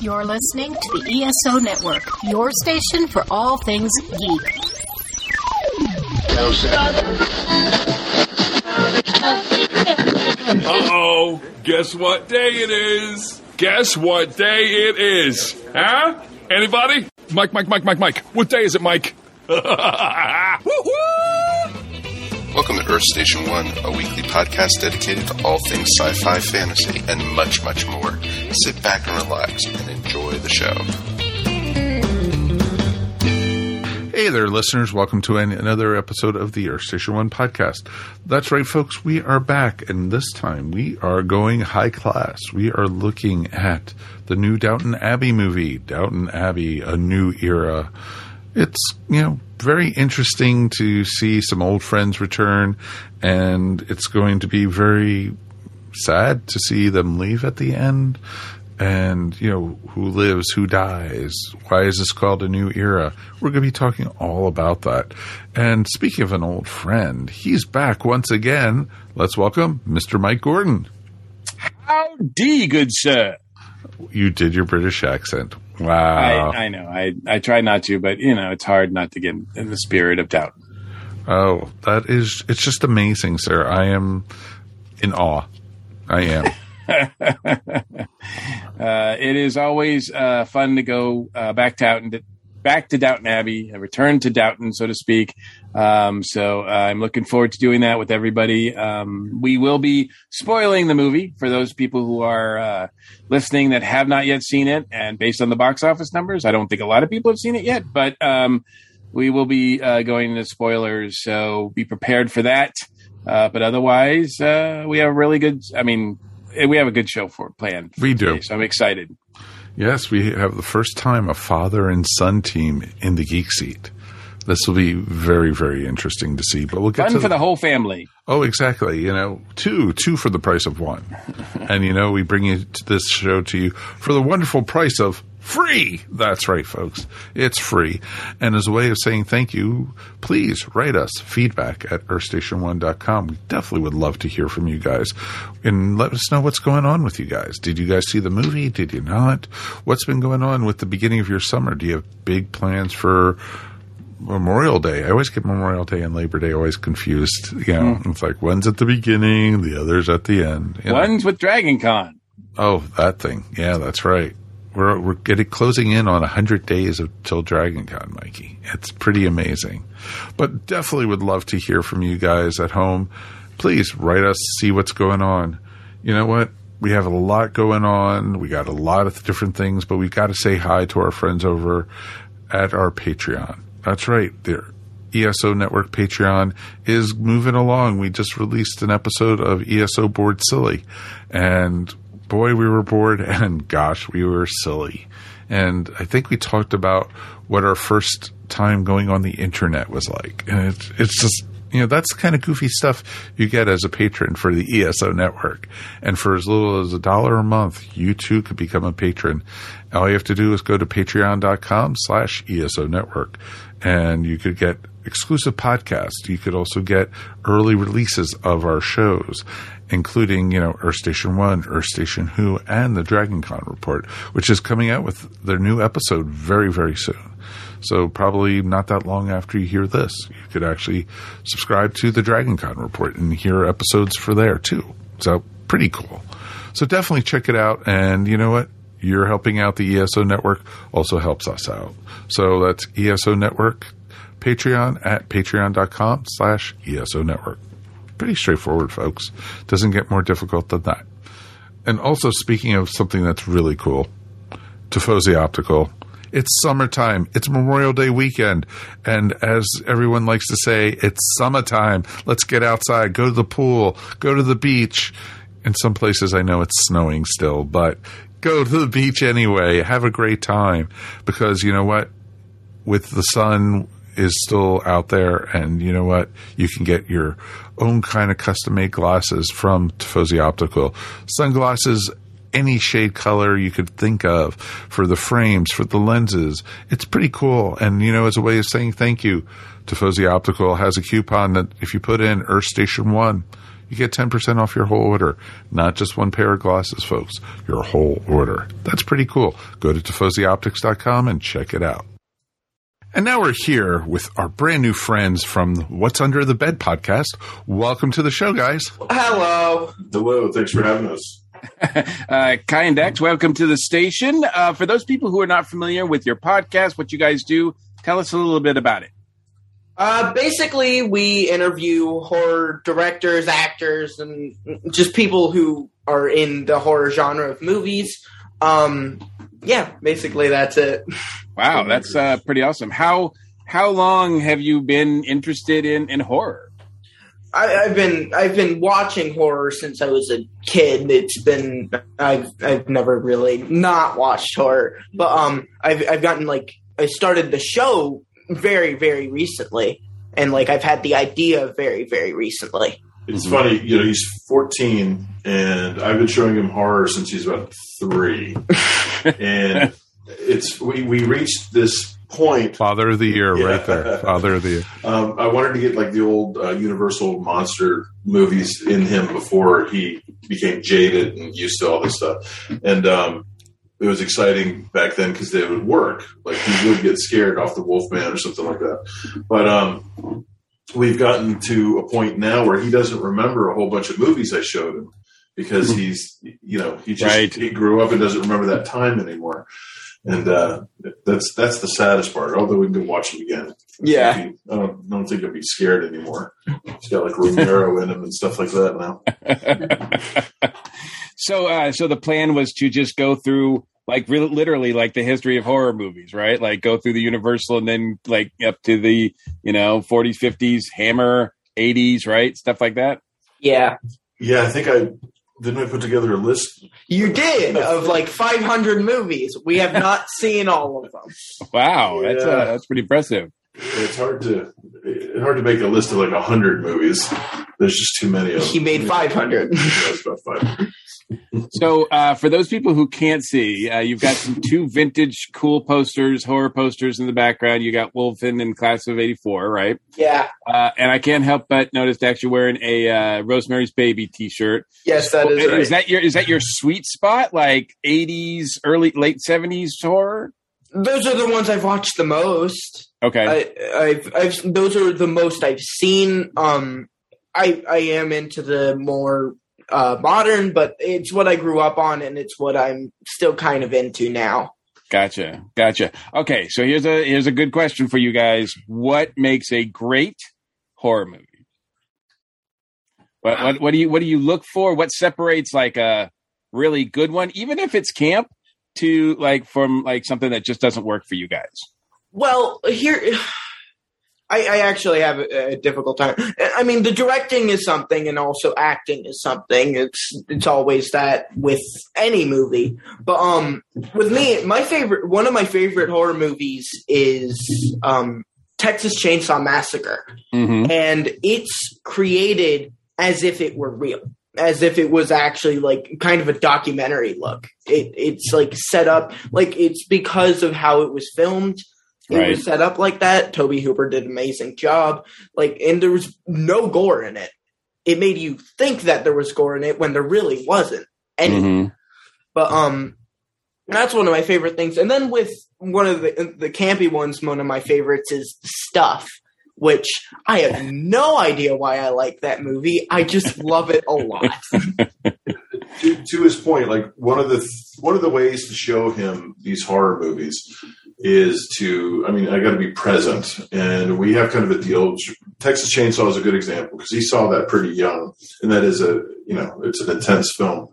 You're listening to the ESO Network, your station for all things geek. Uh oh, guess what day it is? Guess what day it is? Huh? Anybody? Mike, Mike, Mike, Mike, Mike. What day is it, Mike? Welcome to Earth Station One, a weekly podcast dedicated to all things sci fi, fantasy, and much, much more. Sit back and relax and enjoy the show. Hey there, listeners. Welcome to an, another episode of the Earth Station One podcast. That's right, folks. We are back, and this time we are going high class. We are looking at the new Downton Abbey movie, Downton Abbey, A New Era. It's, you know, very interesting to see some old friends return, and it's going to be very sad to see them leave at the end. And, you know, who lives, who dies, why is this called a new era? We're going to be talking all about that. And speaking of an old friend, he's back once again. Let's welcome Mr. Mike Gordon. Howdy, good sir. You did your British accent. I, Wow. I know. I, I try not to, but you know, it's hard not to get in the spirit of doubt. oh, that is, it's just amazing, sir. I am in awe. I am. Uh, it is always uh, fun to go uh, back to Downton, back to Downton Abbey, a return to Downton, so to speak. Um, so uh, I'm looking forward to doing that with everybody. Um, we will be spoiling the movie for those people who are uh, listening that have not yet seen it. And based on the box office numbers, I don't think a lot of people have seen it yet, but um, we will be uh, going into spoilers. So be prepared for that. Uh, but otherwise, uh, we have a really good. I mean, we have a good show for planned. for We do. today, So I'm excited. Yes, we have the first time a father and son team in the geek seat. This will be very, very interesting to see. But we'll get Fun to for the whole family. Oh, exactly. You know, two, two for the price of one. and you know, we bring you to this show to you for the wonderful price of free. That's right, folks. It's free. And as a way of saying thank you, please write us feedback at earthstation1.com. We definitely would love to hear from you guys and let us know what's going on with you guys. Did you guys see the movie? Did you not? What's been going on with the beginning of your summer? Do you have big plans for Memorial Day. I always get Memorial Day and Labor Day always confused. You know, hmm. it's like one's at the beginning, the other's at the end. you know. One's with Dragon Con. Oh, that thing. Yeah, that's right. We're we're getting closing in on hundred days of till Dragon Con, Mikey. It's pretty amazing. But definitely would love to hear from you guys at home. Please write us, see what's going on. You know what? We have a lot going on. We got a lot of different things, but we've got to say hi to our friends over at our Patreon. That's right. Their ESO Network Patreon is moving along. We just released an episode of ESO Bored Silly. And boy, we were bored and gosh, we were silly. And I think we talked about what our first time going on the internet was like. And it's, it's just, you know, that's kind of goofy stuff you get as a patron for the ESO network. And for as little as a dollar a month, you too could become a patron. All you have to do is go to patreon.com slash ESO network and you could get exclusive podcasts. You could also get early releases of our shows, including, you know, Earth Station One, Earth Station Who, and the Dragon Con report, which is coming out with their new episode very, very soon. So probably not that long after you hear this, you could actually subscribe to the Dragon Con report and hear episodes for there too. So pretty cool. So definitely check it out. And you know what? You're helping out the ESO network also helps us out. So that's ESO network, Patreon at patreon.com slash ESO network. Pretty straightforward, folks. Doesn't get more difficult than that. And also speaking of something that's really cool, Tifosi Optical. It's summertime. It's Memorial Day weekend. And as everyone likes to say, it's summertime. Let's get outside, go to the pool, go to the beach. In some places, I know it's snowing still, but go to the beach anyway. Have a great time because you know what? With the sun is still out there, and you know what? You can get your own kind of custom made glasses from Tifosi Optical. Sunglasses any shade color you could think of for the frames, for the lenses. It's pretty cool. And, you know, as a way of saying thank you, Tifosi Optical has a coupon that if you put in Earth Station 1, you get 10% off your whole order. Not just one pair of glasses, folks, your whole order. That's pretty cool. Go to TifosiOptics.com and check it out. And now we're here with our brand new friends from What's Under the Bed podcast. Welcome to the show, guys. Hello. Hello. Thanks for having us. uh, Kai and Dex, welcome to the station. Uh, for those people who are not familiar with your podcast, what you guys do, tell us a little bit about it. Uh, basically, we interview horror directors, actors, and just people who are in the horror genre of movies. Um, yeah, basically that's it. Wow, that's uh, pretty awesome. How how long have you been interested in in horror? I, have been I've been watching horror since I was a kid. It's been I've I've never really not watched horror, but um I've I've gotten like I started the show very very recently, and like I've had the idea very very recently. It's funny, you know, he's 14, and I've been showing him horror since he's about three, and it's we we reached this point. Father of the year, yeah. right there. Father of the year. Um, I wanted to get like the old uh, Universal monster movies in him before he became jaded and used to all this stuff, and um, it was exciting back then because they would work. Like he would get scared off the Wolfman or something like that. But um, we've gotten to a point now where he doesn't remember a whole bunch of movies I showed him because hmm. he's you know he just right. he grew up and doesn't remember that time anymore and uh, that's that's the saddest part. Although we can watch it again. Yeah, I don't, don't think I'd be scared anymore. He's got like Romero in him and stuff like that now. so, uh, so the plan was to just go through like really, literally like the history of horror movies, right? Like go through the Universal and then like up to the you know 40s, 50s, Hammer, 80s, right? Stuff like that. Yeah. Yeah, I think I didn't I put together a list? You did of like 500 movies. We have not seen all of them. Wow, yeah. that's uh, that's pretty impressive. It's hard to it's hard to make a list of like a hundred movies. There's just too many of them. He made 500. yeah, about 500 so uh, for those people who can't see, uh, you've got some two vintage cool posters, horror posters in the background. You got Wolfen and Class of '84, right? Yeah. Uh, and I can't help but notice that you're wearing a uh, Rosemary's Baby T-shirt. Yes, that is. Right. Is that your is that your sweet spot? Like '80s, early late '70s horror? Those are the ones I've watched the most. Okay. I, have I've those are the most I've seen. Um, I I am into the more uh, modern, but it's what I grew up on, and it's what I'm still kind of into now. Gotcha, gotcha. Okay, so here's a here's a good question for you guys. What makes a great horror movie? What what, what do you what do you look for? What separates like a really good one, even if it's camp, to like from like something that just doesn't work for you guys? Well, here I, I actually have a, a, difficult time. I mean, the directing is something, and also acting is something. It's it's always that with any movie. But um, with me, my favorite, one of my favorite horror movies is um, Texas Chainsaw Massacre, mm-hmm. and it's created as if it were real as if it was actually like kind of a documentary look. It, it's like set up like it's because of how it was filmed it right. was set up like that. Tobe Hooper did an amazing job. Like, and there was no gore in it. It made you think that there was gore in it when there really wasn't any. Mm-hmm. But um, that's one of my favorite things. And then with one of the the campy ones, one of my favorites is Stuff, which I have no idea why I like that movie. I just love it a lot. to, to his point, like one of the one of the ways to show him these horror movies is to, I mean, I got to be present. And we have kind of a deal. Texas Chainsaw is a good example because he saw that pretty young. And that is a, you know, it's an intense film.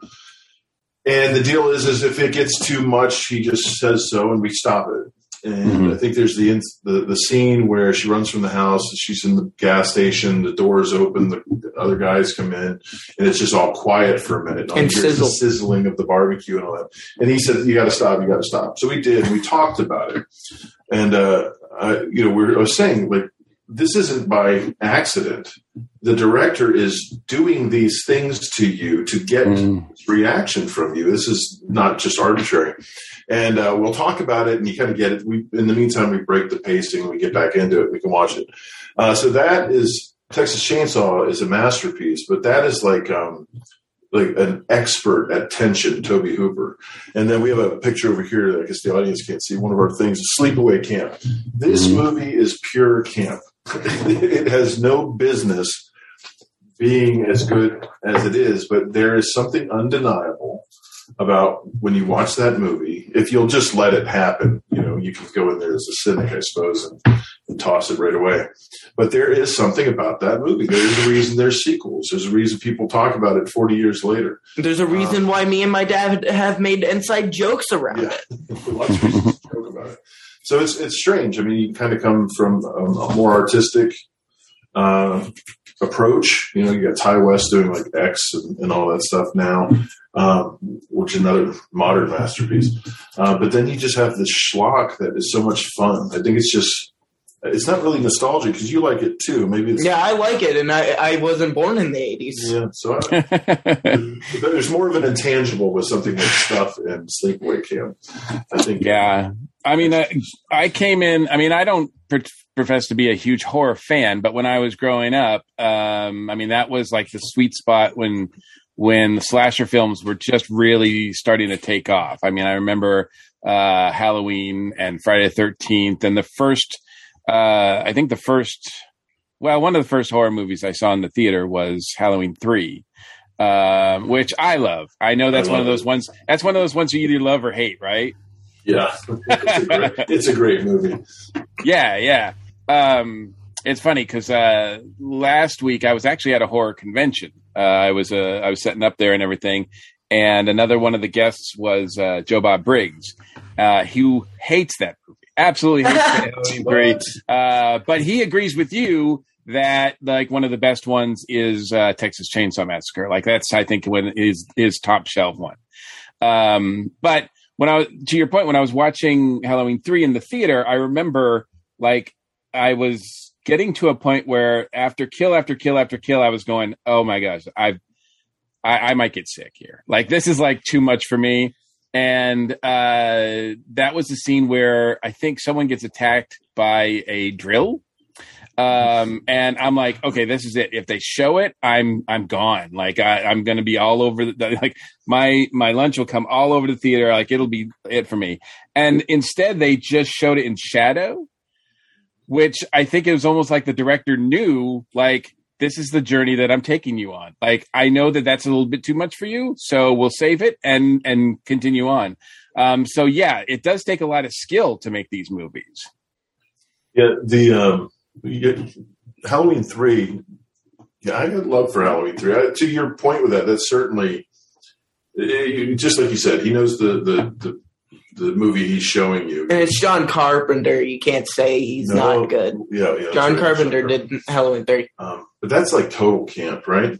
And the deal is, is if it gets too much, he just says so and we stop it. And mm-hmm. I think there's the, the, the scene where she runs from the house. She's in the gas station. The doors open. The, the other guys come in, and it's just all quiet for a minute. And sizzle. the sizzling of the barbecue and all that. And he said, "You got to stop. You got to stop." So we did. We talked about it, and uh, I, you know, we were, I was saying like this isn't by accident. The director is doing these things to you to get mm. reaction from you. This is not just arbitrary. And uh, we'll talk about it, and you kind of get it. We, in the meantime, we break the pacing, we get back into it, we can watch it. Uh, so that is Texas Chainsaw is a masterpiece, but that is like um, like an expert at tension, Tobe Hooper. And then we have a picture over here that I guess the audience can't see. One of our things Sleepaway Camp. This movie is pure camp. it has no business being as good as it is, but there is something undeniable about when you watch that movie. If you'll just let it happen, you know, you can go in there as a cynic, I suppose, and, and toss it right away. But there is something about that movie. There is a reason there's sequels. There's a reason people talk about it 40 years later. There's a reason um, why me and my dad have made inside jokes around Yeah, it. lots of reasons to joke about it. So it's it's strange. I mean, you kind of come from um, a more artistic uh, approach. You know, you got Ti West doing like X and, and all that stuff now, um, which is another modern masterpiece. Uh, but then you just have this schlock that is so much fun. I think it's just it's not really nostalgic because you like it too. Maybe it's Yeah, I like it, and I, I wasn't born in the 80s. yeah. So I, there's more of an intangible with something like stuff and sleepaway camp. I think. Yeah. I mean, I, I came in, I mean, I don't pr- profess to be a huge horror fan, but when I was growing up, um, I mean, that was like the sweet spot when, when the slasher films were just really starting to take off. I mean, I remember, uh, Halloween and Friday the 13th and the first, uh, I think the first, well, one of the first horror movies I saw in the theater was Halloween 3. Um, which I love. I know that's I one of those ones. That's one of those ones you either love or hate, right? Yeah, it's a great, it's a great movie. Yeah, yeah. Um, it's funny because uh, last week I was actually at a horror convention. Uh, I was uh, I was setting up there and everything, and another one of the guests was uh, Joe Bob Briggs, uh, who hates that movie, absolutely hates that three. Uh, but he agrees with you that like one of the best ones is uh, Texas Chainsaw Massacre. Like that's I think when is his top shelf one. Um, but when I to your point, when I was watching Halloween three in the theater, I remember like I was getting to a point where after kill after kill after kill, I was going, oh my gosh, I've I, I might get sick here. Like this is like too much for me. And uh, that was the scene where I think someone gets attacked by a drill. Um, and I'm like, okay, this is it. If they show it, I'm I'm gone. Like I, I'm going to be all over the like my my lunch will come all over the theater. Like it'll be it for me. And instead, they just showed it in shadow, which I think it was almost like the director knew like this is the journey that I'm taking you on. Like I know that that's a little bit too much for you, so we'll save it and and continue on. Um, so yeah, it does take a lot of skill to make these movies. Yeah, the um, Halloween three. Yeah, I had love for Halloween three. I, to your point with that, that's certainly eh, just like you said. He knows the the the, the movie he's showing you. And it's John Carpenter. You can't say he's No, not good. Yeah, yeah. John right, Carpenter did Halloween 3. Um, but that's like total camp, right?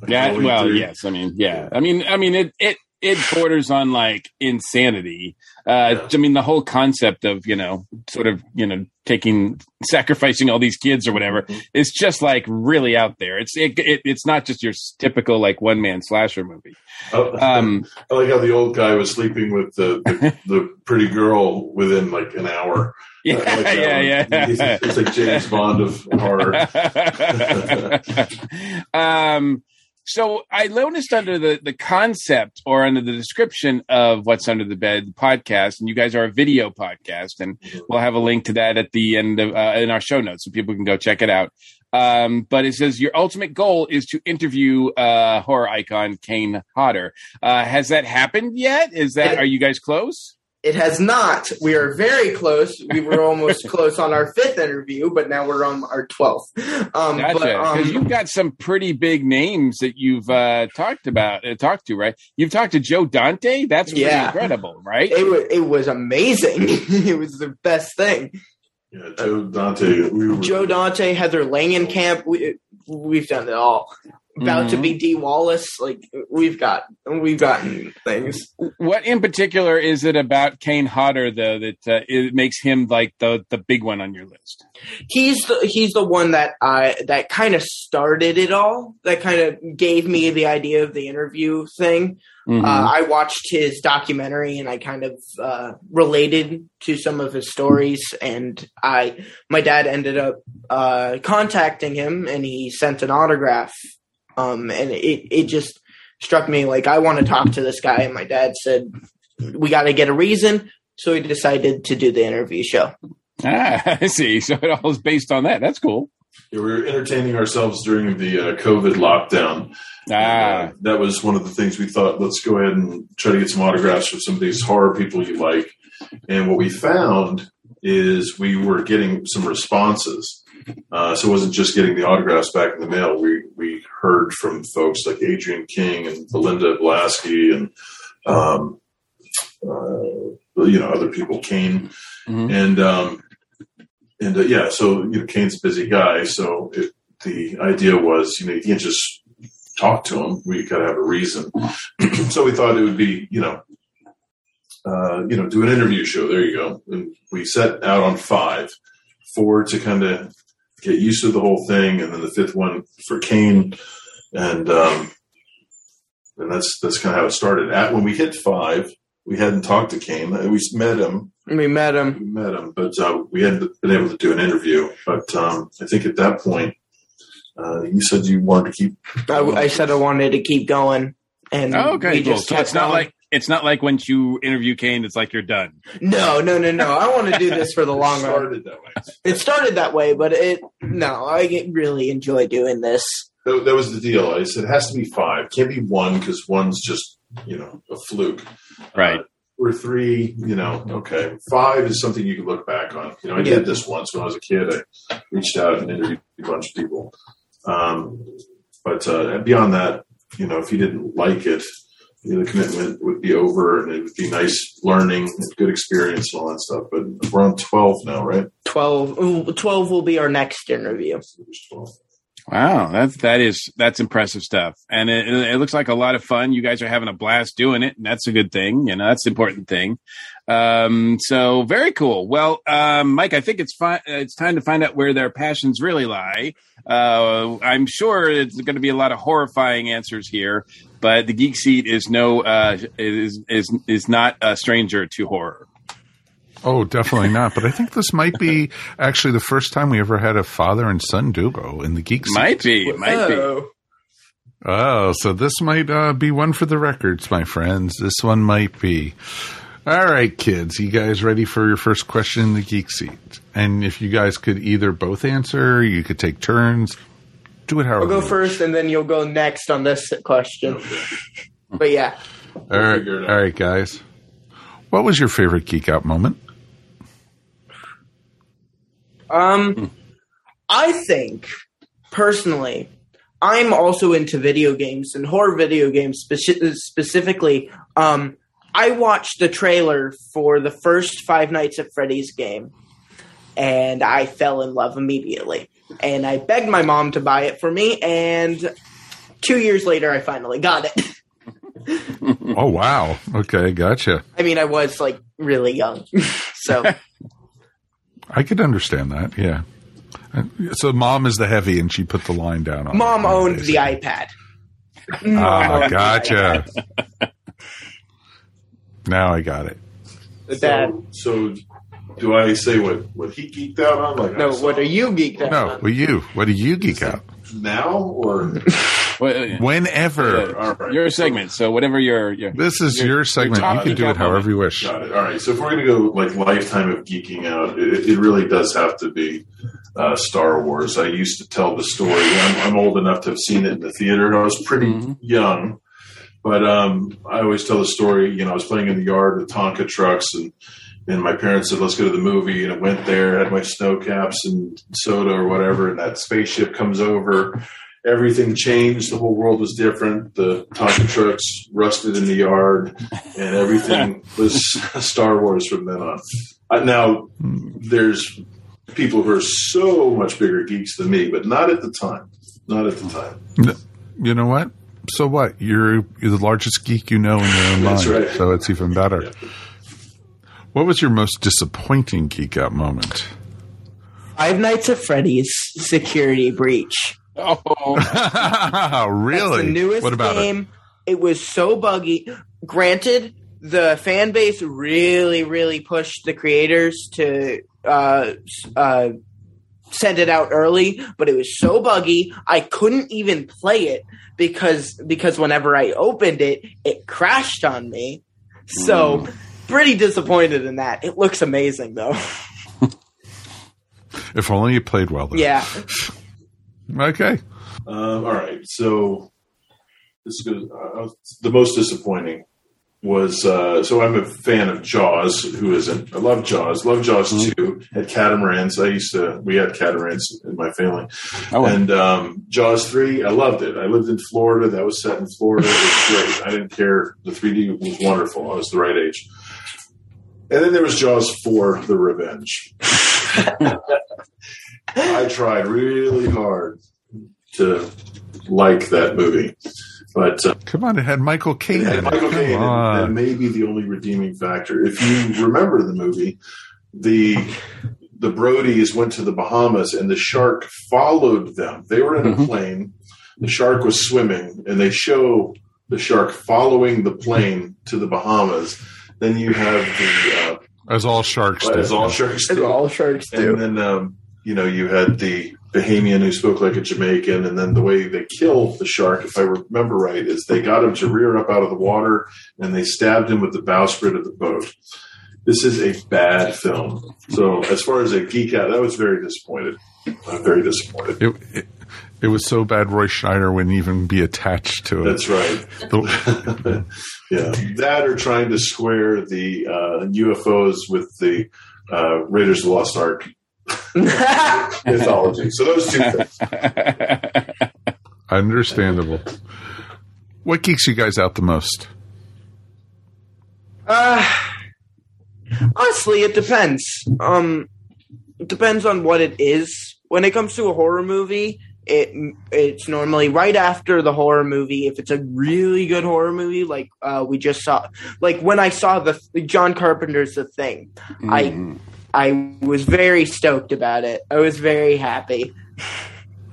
Like Yeah, Halloween well, 3. yes. I mean, yeah. I mean, I mean, it it it borders on like insanity. Uh, I mean, the whole concept of you know, sort of you know, taking sacrificing all these kids or whatever Mm-hmm. is just like really out there. It's it, it it's not just your typical like one man slasher movie. Oh, Um, I like how the old guy was sleeping with the the, the pretty girl within like an hour. yeah, like yeah, yeah. It's, it's like James Bond of horror. um, so I noticed under the, the concept or under the description of what's under the bed podcast, and you guys are a video podcast, and we'll have a link to that at the end of uh, in our show notes so people can go check it out. Um, but it says your ultimate goal is to interview uh, horror icon Kane Hodder. Uh, has that happened yet? Is that are you guys close? It has not. We are very close. We were almost close on our fifth interview, but now we're on our 12th. Um, Gotcha. Because um, you've got some pretty big names that you've uh, talked about, uh, talked to, right? You've talked to Joe Dante. That's pretty Yeah. incredible, right? it, was, it was amazing. it was the best thing. Yeah, Joe Dante. We were, Joe Dante, Heather Langenkamp, we, we've done it all. About to Mhm. be Dee Wallace. Like we've got we've gotten things. What in particular is it about Kane Hodder though that uh, it makes him like the the big one on your list? He's the he's the one that I that kind of started it all. That kind of gave me the idea of the interview thing. Mhm. Uh, I watched his documentary and I kind of uh, related to some of his stories. And I, my dad ended up uh, contacting him and he sent an autograph. Um, and it, it just struck me like I want to talk to this guy. And my dad said, "We got to get a reason." So he decided to do the interview show. ah, I see. So it all is based on that. That's cool. Yeah, we were entertaining ourselves during the uh, COVID lockdown. Ah, Uh, that was one of the things we thought. Let's go ahead and try to get some autographs from some of these horror people you like. And what we found is we were getting some responses. Uh, so it wasn't just getting the autographs back in the mail. We we heard from folks like Adrienne King and Belinda Balaski and um, uh, you know other people, Kane, Mhm. and um, and uh, yeah. So you know, Kane's a busy guy. So it, the idea was, you know, you can't just talk to him. We got to have a reason. so we thought it would be, you know, uh, you know, do an interview show. There you go. And we set out on five, four to kind of get used to the whole thing, and then the fifth one for Kane, and um, and that's that's kind of how it started. At when we hit five, we hadn't talked to Kane. We met him. We met him. We met him, but uh, we hadn't been able to do an interview. But um, I think at that point, uh, you said you wanted to keep. I, I said I wanted to keep going, and Oh, okay, we cool. just So kept it's not going. like it's not like once you interview Kane, it's like you're done. no, no, no, no. I want to do this for the long run. started that way. It started that way, but it no, I really enjoy doing this. That, that was the deal. I said it has to be five. Can't be one because one's just you know a fluke. Right. Uh, or three, you know, okay. Five is something you can look back on. You know, I Yeah. did this once when I was a kid. I reached out and interviewed a bunch of people. Um, but uh, beyond that, you know, if you didn't like it, you know, the commitment would be over and it would be nice learning, good experience and all that stuff. But we're on 12 now, right? 12, 12 will be our next interview. 12. Wow, that's that is that's impressive stuff, and it, it looks like a lot of fun. You guys are having a blast doing it, and that's a good thing. You know, that's the important thing. Um, so very cool. Well, um, Mike, I think it's fi- it's time to find out where their passions really lie. Uh, I'm sure it's going to be a lot of horrifying answers here, but the Geek Seat is no uh, is is is not a stranger to horror. Oh, definitely not. But I think this might be actually the first time we ever had a father and son duo in the Geek Seat. Might be, might be. Oh. Oh, so this might uh, be one for the records, my friends. This one might be. All right, kids, you guys ready for your first question in the Geek Seat? And if you guys could either both answer, you could take turns. Do it however. I'll go you wish. first, and then you'll go next on this question. But yeah, All right, figure it out. all right, guys. What was your favorite geek out moment? Um, I think personally, I'm also into video games and horror video games speci- specifically. Um, I watched the trailer for the first Five Nights at Freddy's game, and I fell in love immediately. And I begged my mom to buy it for me, and two years later, I finally got it. Oh wow. Okay, gotcha. I mean, I was like really young, so I could understand that. Yeah. Uh, So mom is the heavy, and she put the line down on. mom it, owned the iPad. Mom Ah, owned the gotcha. now I got it. iPad. Dad, So, so do I say what, what he geeked out on? Like, no, what are you geeked out No, on? well, you. What do you geek out? Now or Well, Whenever. all right. your segment. So whatever your, your This is your segment. You top- can do it however you wish. Got it. All right. So if we're going to go like lifetime of geeking out, it, it really does have to be uh, Star Wars. I used to tell the story. I'm, I'm old enough to have seen it in the theater. and I was pretty Mhm. young, but um, I always tell the story. You know, I was playing in the yard with Tonka trucks, and and my parents said, "Let's go to the movie." And I went there, had my Sno-Caps and soda or whatever, and that spaceship comes over. Everything changed. The whole world was different. The Tonka trucks rusted in the yard, and everything was Star Wars from then on. Uh, now, there's people who are so much bigger geeks than me, but not at the time. Not at the time. you know what? So what? You're you're the largest geek you know in your own That's mind. right. So it's even better. What was your most disappointing geek out moment? Five Nights at Freddy's Security Breach. Oh, really? That's the newest what about game. It? was so buggy. Granted, the fan base really, really pushed the creators to uh, uh, send it out early, but it was so buggy I couldn't even play it because because whenever I opened it, it crashed on me. So pretty disappointed in that. It looks amazing though. If only you played well. Then. yeah. Okay. Um, all right, so this goes. Uh, the most disappointing was uh, so I'm a fan of Jaws. Who isn't? I love Jaws. Love Jaws two. Had catamarans. I used to. We had catamarans in my family. Oh, and um, Jaws three. I loved it. I lived in Florida. That was set in Florida. It was great. I didn't care. The 3D was wonderful. I was the right age. And then there was Jaws four, The Revenge. I tried really hard to like that movie, but uh, Come on, it had Michael Caine. it had. Michael Come Caine, and on. that may be the only redeeming factor. If you remember the movie, the the Brodies went to the Bahamas, and the shark followed them. They were in a Mhm. plane. The shark was swimming, and they show the shark following the plane to the Bahamas. Then you have the As all sharks uh, do. as all sharks do. As all sharks do. And then, um, you know, you had the Bahamian who spoke like a Jamaican, and then the way they kill the shark, if I remember right, is they got him to rear up out of the water and they stabbed him with the bowsprit of the boat. This is a bad film. So, as far as a geek out, I was very disappointed. I'm very disappointed. It, it, it was so bad Roy Scheider wouldn't even be attached to it. That's right. The- yeah, that or trying to square the uh, UFOs with the uh, Raiders of the Lost Ark mythology. So those two things. understandable. What geeks you guys out the most? Uh, honestly, it depends. Um, it depends on what it is. When it comes to a horror movie, it it's normally right after the horror movie. If it's a really good horror movie, like uh, we just saw, like when I saw the John Carpenter's The Thing, Mhm. I I was very stoked about it. I was very happy.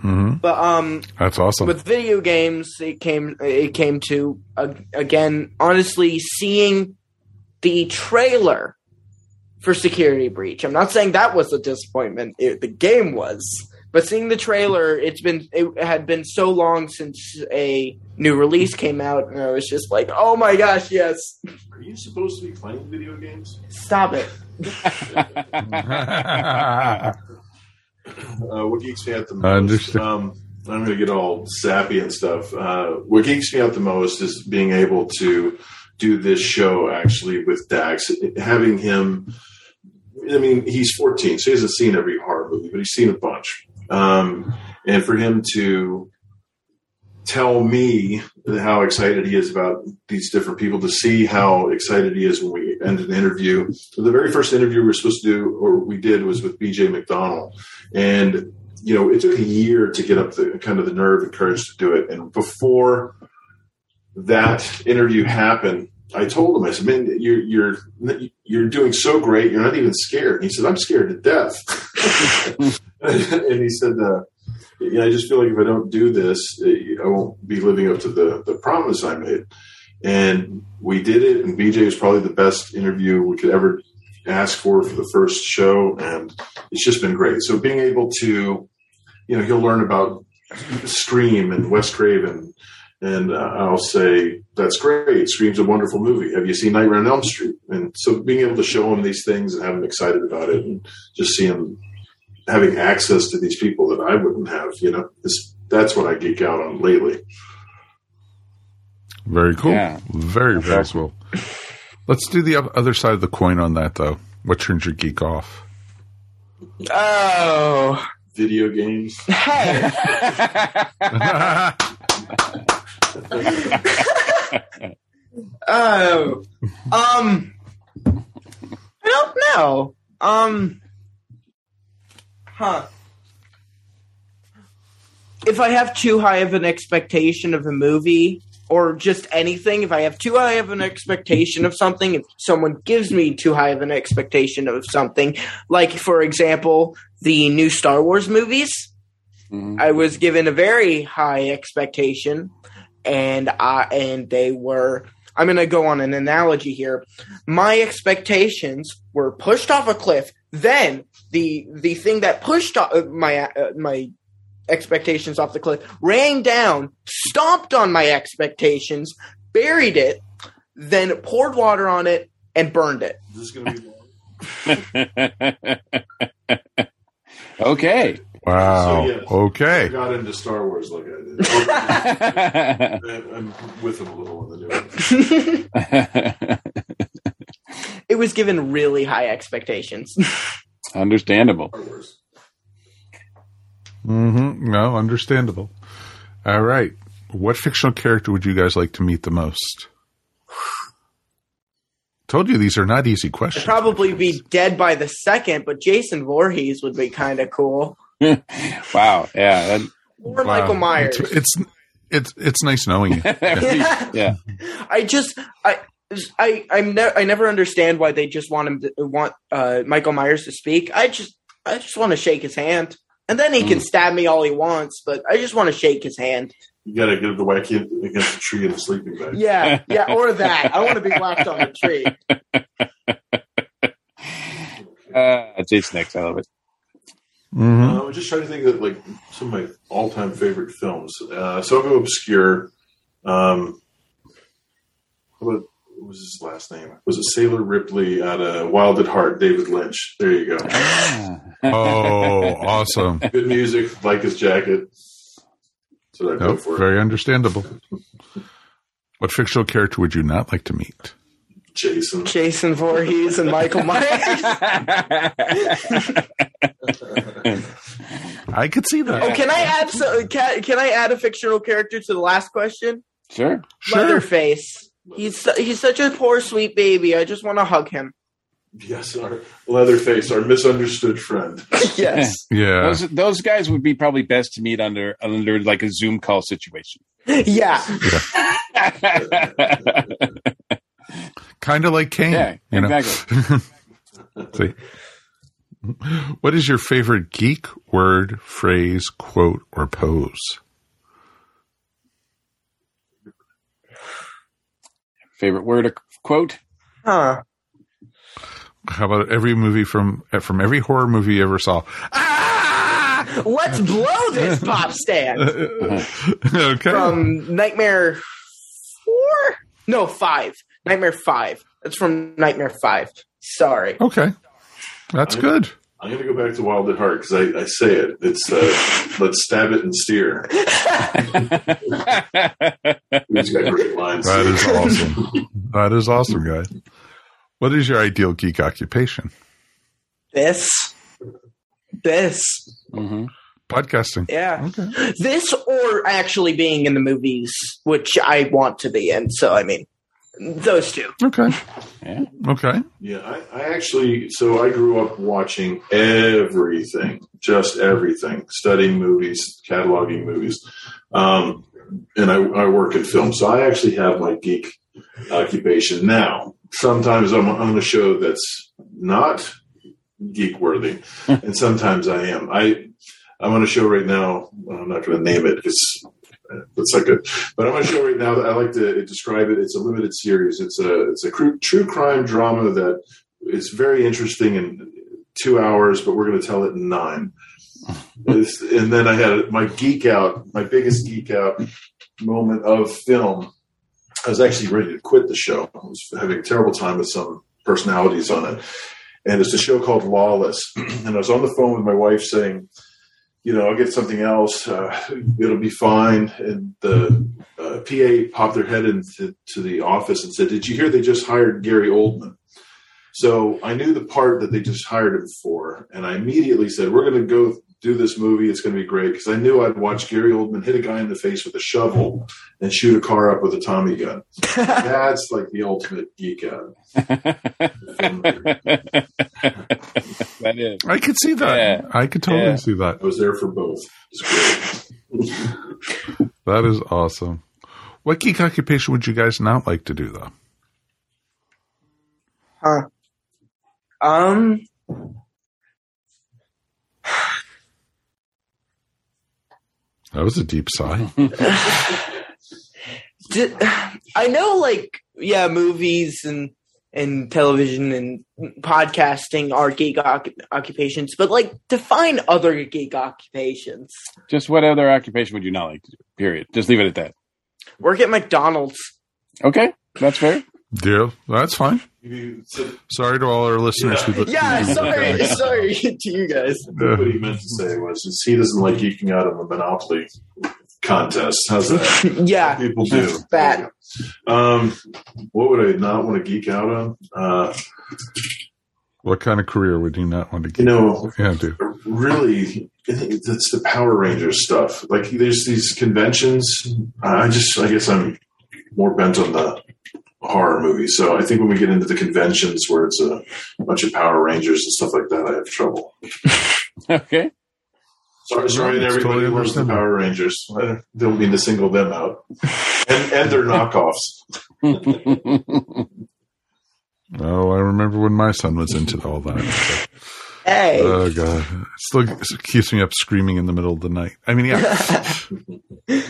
hmm But um, That's awesome. with video games it came it came to uh, again honestly seeing the trailer for security breach i'm not saying that was a disappointment it, the game was but seeing the trailer it's been it had been so long since a new release came out and i was just like oh my gosh yes Are you supposed to be playing video games? stop it Uh, what geeks me out the most? I understand. Um, I'm going to get all sappy and stuff. Uh, what geeks me out the most is being able to do this show actually with Dax, having him. I mean, he's 14, so he hasn't seen every horror movie, but he's seen a bunch. Um, and for him to tell me how excited he is about these different people, to see how excited he is when we end an interview. The very first interview we were supposed to do, or we did, was with BJ McDonnell. And, you know, it took a year to get up the kind of the nerve and courage to do it. And before that interview happened, I told him, I said, man, you're, you're, you're doing so great. You're not even scared. And he said, I'm scared to death. and he said, uh, yeah, I just feel like if I don't do this, I won't be living up to the, the promise I made. And we did it. And BJ was probably the best interview we could ever ask for for the first show. And it's just been great. So being able to, you know, he'll learn about Scream and Wes Craven. And uh, I'll say, that's great. Scream's a wonderful movie. Have you seen Nightmare on Elm Street? And so being able to show him these things and have him excited about it and just see him having access to these people that I wouldn't have, you know, is, that's what I geek out on lately. Very cool. Yeah. Very, That's very awesome. cool. Let's do the other side of the coin on that, though. What turns your geek off? oh Video games. hey Oh, um, I don't know. Um, huh? if I have too high of an expectation of a movie or just anything, if I have too high of an expectation of something, if someone gives me too high of an expectation of something, like for example, the new Star Wars movies, Mhm. I was given a very high expectation, and I and they were. I'm going to go on an analogy here. My expectations were pushed off a cliff. Then the the thing that pushed off, uh, my uh, my expectations off the cliff ran down, stomped on my expectations, buried it, then poured water on it and burned it. This is going to be long. okay. Wow. So, yeah. I Okay. got into Star Wars like I did. I'm with him a little in the new one. It was given really high expectations. Understandable. Star Wars. Mm-hmm. No, understandable. All right. What fictional character would you guys like to meet the most? Told you these are not easy I'd questions. probably be dead by the second, but Jason Voorhees would be kind of cool. Wow. Yeah. that- Or Wow. Michael Myers. It's, it's it's it's nice knowing you. yeah. I just I I I'm ne- I never understand why they just want him to want uh, Michael Myers to speak. I just I just want to shake his hand, and then he can stab me all he wants. But I just want to shake his hand. You got to get the whack hit against the tree in the sleeping bag. Yeah, yeah, or that. I want to be whacked on the tree. Uh, Jason X. I love it. Hmm Uh, I'm just trying to think of like some of my all-time favorite films. Uh, so I'll go obscure. Um, what, what was his last name? Was it Sailor Ripley out of Wild at Heart? David Lynch. There you go. Oh, awesome. Good music, like his jacket. So I go Nope, for it. very understandable. What fictional character would you not like to meet? Jason. Jason Voorhees and Michael Myers. I could see that. Oh, can I add so, can, can I add a fictional character to the last question? sure. Sure. Leatherface. He's he's such a poor sweet baby. I just want to hug him. Yes, our Leatherface, our misunderstood friend. Yes. Yeah. Those those guys would be probably best to meet under under like a Zoom call situation. yeah. Kind of like Kane. yeah, you know? exactly. See. What is your favorite geek word, phrase, quote, or pose? Favorite word or quote? Huh. How about every movie from from every horror movie you ever saw? Ah! Let's blow this pop stand okay. from Nightmare Four. No, five. Nightmare Five. That's from Nightmare Five. Sorry. okay. That's good. I'm going to go back to Wild at Heart because I, I say it. It's uh, let's stab it and steer. He's got great lines. That is awesome. that is awesome, guys. What is your ideal geek occupation? This. This. hmm Podcasting. Yeah. Okay. This or actually being in the movies, which I want to be in. So I mean, those two. Okay. Yeah. Okay. Yeah, I, I actually, so I grew up watching everything, just everything, studying movies, cataloging movies. Um, and I, I work in film. So I actually have my geek occupation now. Sometimes I'm on a show that's not geek worthy, and sometimes I am. I, I'm on a show right now. well, I'm not going to name it because it's like a, but I'm on a show right now that I like to describe it. It's a limited series. It's a it's a true crime drama that is very interesting in two hours, but we're going to tell it in nine. And then I had my geek out, my biggest geek out moment of film. I was actually ready to quit the show. I was having a terrible time with some personalities on it. And it's a show called Lawless. and I was on the phone with my wife saying, you know, I'll get something else. Uh, it'll be fine. And the uh, PA popped their head into to the office and said, Did you hear they just hired Gary Oldman? So I knew the part that they just hired him for. And I immediately said, We're going to go do this movie. It's going to be great. Because I knew I'd watch Gary Oldman hit a guy in the face with a shovel and shoot a car up with a Tommy gun. That's like the ultimate geek out. that is. I could see that. Yeah. I could totally Yeah. see that. I was there for both. That is awesome. What geek occupation would you guys not like to do, though? Huh. Um. That was a deep sigh. di- I know, like, yeah, movies and and television and podcasting are geek oc- occupations, but like, define other geek occupations. Just what other occupation would you not like to do? Period. Just leave it at that. Work at McDonald's. Okay, that's fair. Deal. That's fine. Sorry to all our listeners. Yeah. who- Yeah, who- sorry, sorry to you guys. what he meant to say was is he doesn't like geeking out on the Monopoly contest. How's that? Yeah, People do. Bad. Um, what would I not want to geek out on? Uh, What kind of career would you not want to you get? know, Yeah, dude. really, I think it's it's the Power Rangers stuff. Like, there's these conventions. I just, I guess, I'm more bent on the horror movie. So I think when we get into the conventions where it's a bunch of Power Rangers and stuff like that, I have trouble. Okay. Sorry, sorry, to everybody totally who loves the. Power Rangers. I don't mean to single them out, and and their knockoffs. Oh, I remember when my son was into all that. hey, Oh god, it still keeps me up screaming in the middle of the night. I mean, yeah.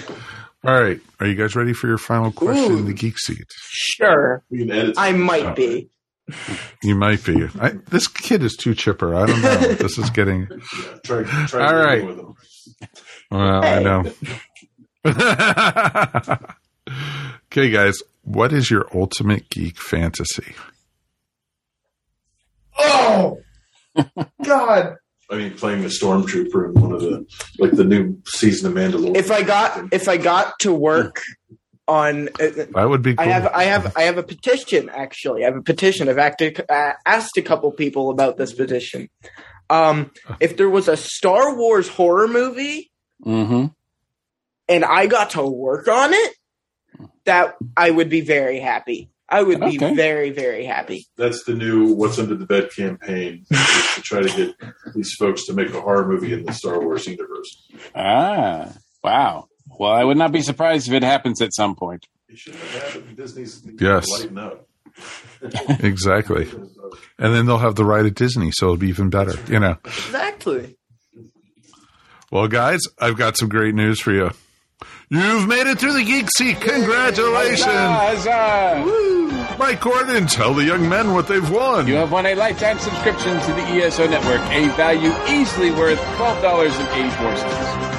all right, are you guys ready for your final question? Ooh. The geek seat. sure, We can edit. I might be. You might be. I, this kid is too chipper. I don't know. This is getting. Yeah, try, try All right. dealing with them. Well, I know. okay, guys, what is your ultimate geek fantasy? Oh, God! I mean, playing a stormtrooper in one of the like the new season of Mandalorian. If I got if I got to work on, uh, That would be cool. I have I have I have a petition. Actually, I have a petition. I've acted, uh, asked a couple people about this petition. Um, if there was a Star Wars horror movie mm-hmm. and I got to work on it, that I would be very happy. I would be very very happy. That's the new "What's Under the Bed" campaign to try to get these folks to make a horror movie in the Star Wars universe. Ah, wow. Well, I would not be surprised if it happens at some point. They should have had it. Disney's Yes. lighten up. exactly. And then they'll have the right at Disney, so it'll be even better. You know. Exactly. Well, guys, I've got some great news for you. You've made it through the Geek Seat. Congratulations. Huzzah! Mike Gordon, tell the young men what they've won. You have won a lifetime subscription to the ESO network, a value easily worth $12.84.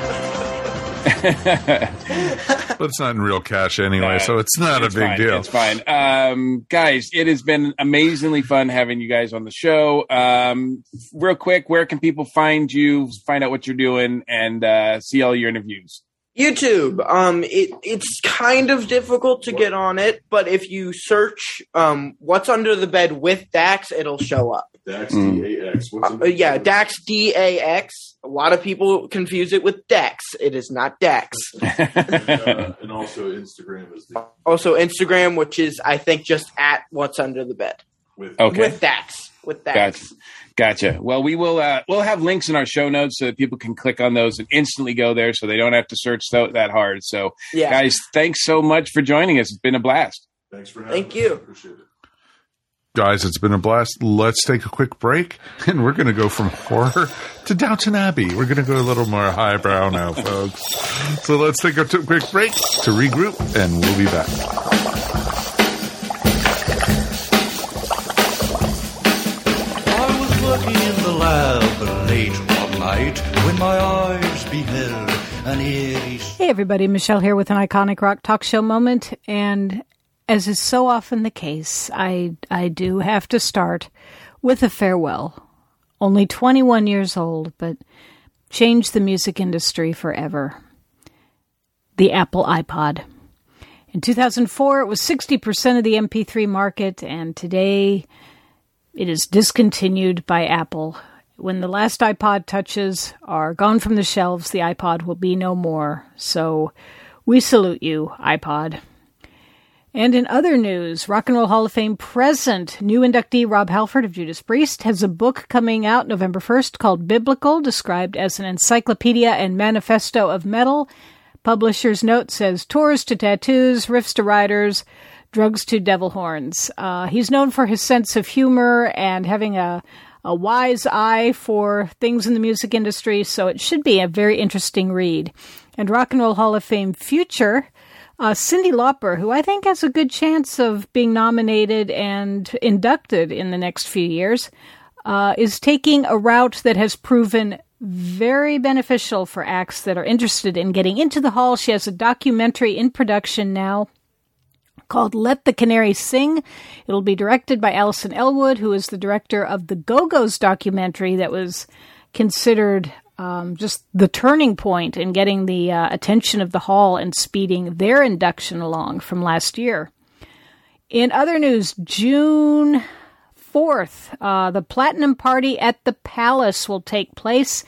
but it's not in real cash anyway, so it's not It's a big fine. deal. It's fine. Um, guys, it has been amazingly fun having you guys on the show. Um, real quick, where can people find you, find out what you're doing, and uh, see all your interviews? YouTube. Um, it it's kind of difficult to get on it, but if you search um, "What's Under the Bed" with Dax, it'll show up. Dax Mm. DAX. Uh, yeah, Dax D A X. A lot of people confuse it with Dex. It is not Dex. uh, and also Instagram is the Also, Instagram, which is I think just at "What's Under the Bed" with Okay. with Dax. With Dax. Gotcha. Gotcha. Well, we will. Uh, we'll have links in our show notes so that people can click on those and instantly go there, so they don't have to search so, that hard. So, Yeah. guys, thanks so much for joining us. It's been a blast. Thanks for having Thank us. you. Appreciate it. Guys, it's been a blast. Let's take a quick break, and we're going to go from horror to Downton Abbey. We're going to go a little more highbrow now, folks. So let's take a t- quick break to regroup, and we'll be back. In the lab late one night when my eyes beheld an eerie Hey, everybody. Michelle here with an iconic rock talk show moment. And as is so often the case, I, I do have to start with a farewell. Only 21 years old, but changed the music industry forever. The Apple iPod. In 2004, it was 60% of the MP3 market, and today it is discontinued by Apple. When the last iPod touches are gone from the shelves, the iPod will be no more. So we salute you, iPod. And in other news, Rock and Roll Hall of Fame present new inductee Rob Halford of Judas Priest has a book coming out November 1st called Biblical, described as an encyclopedia and manifesto of metal. Publisher's note says tours to tattoos, riffs to riders, drugs to devil horns. Uh, he's known for his sense of humor and having a, a wise eye for things in the music industry, so it should be a very interesting read. And Rock and Roll Hall of Fame future uh, Cyndi Lauper, who I think has a good chance of being nominated and inducted in the next few years, uh, is taking a route that has proven very beneficial for acts that are interested in getting into the hall. She has a documentary in production now called Let the Canary Sing. It'll be directed by Alison Ellwood, who is the director of the Go Go's documentary that was considered um, just the turning point in getting the uh, attention of the hall and speeding their induction along from last year. In other news, June 4th, uh, the Platinum Party at the Palace will take place.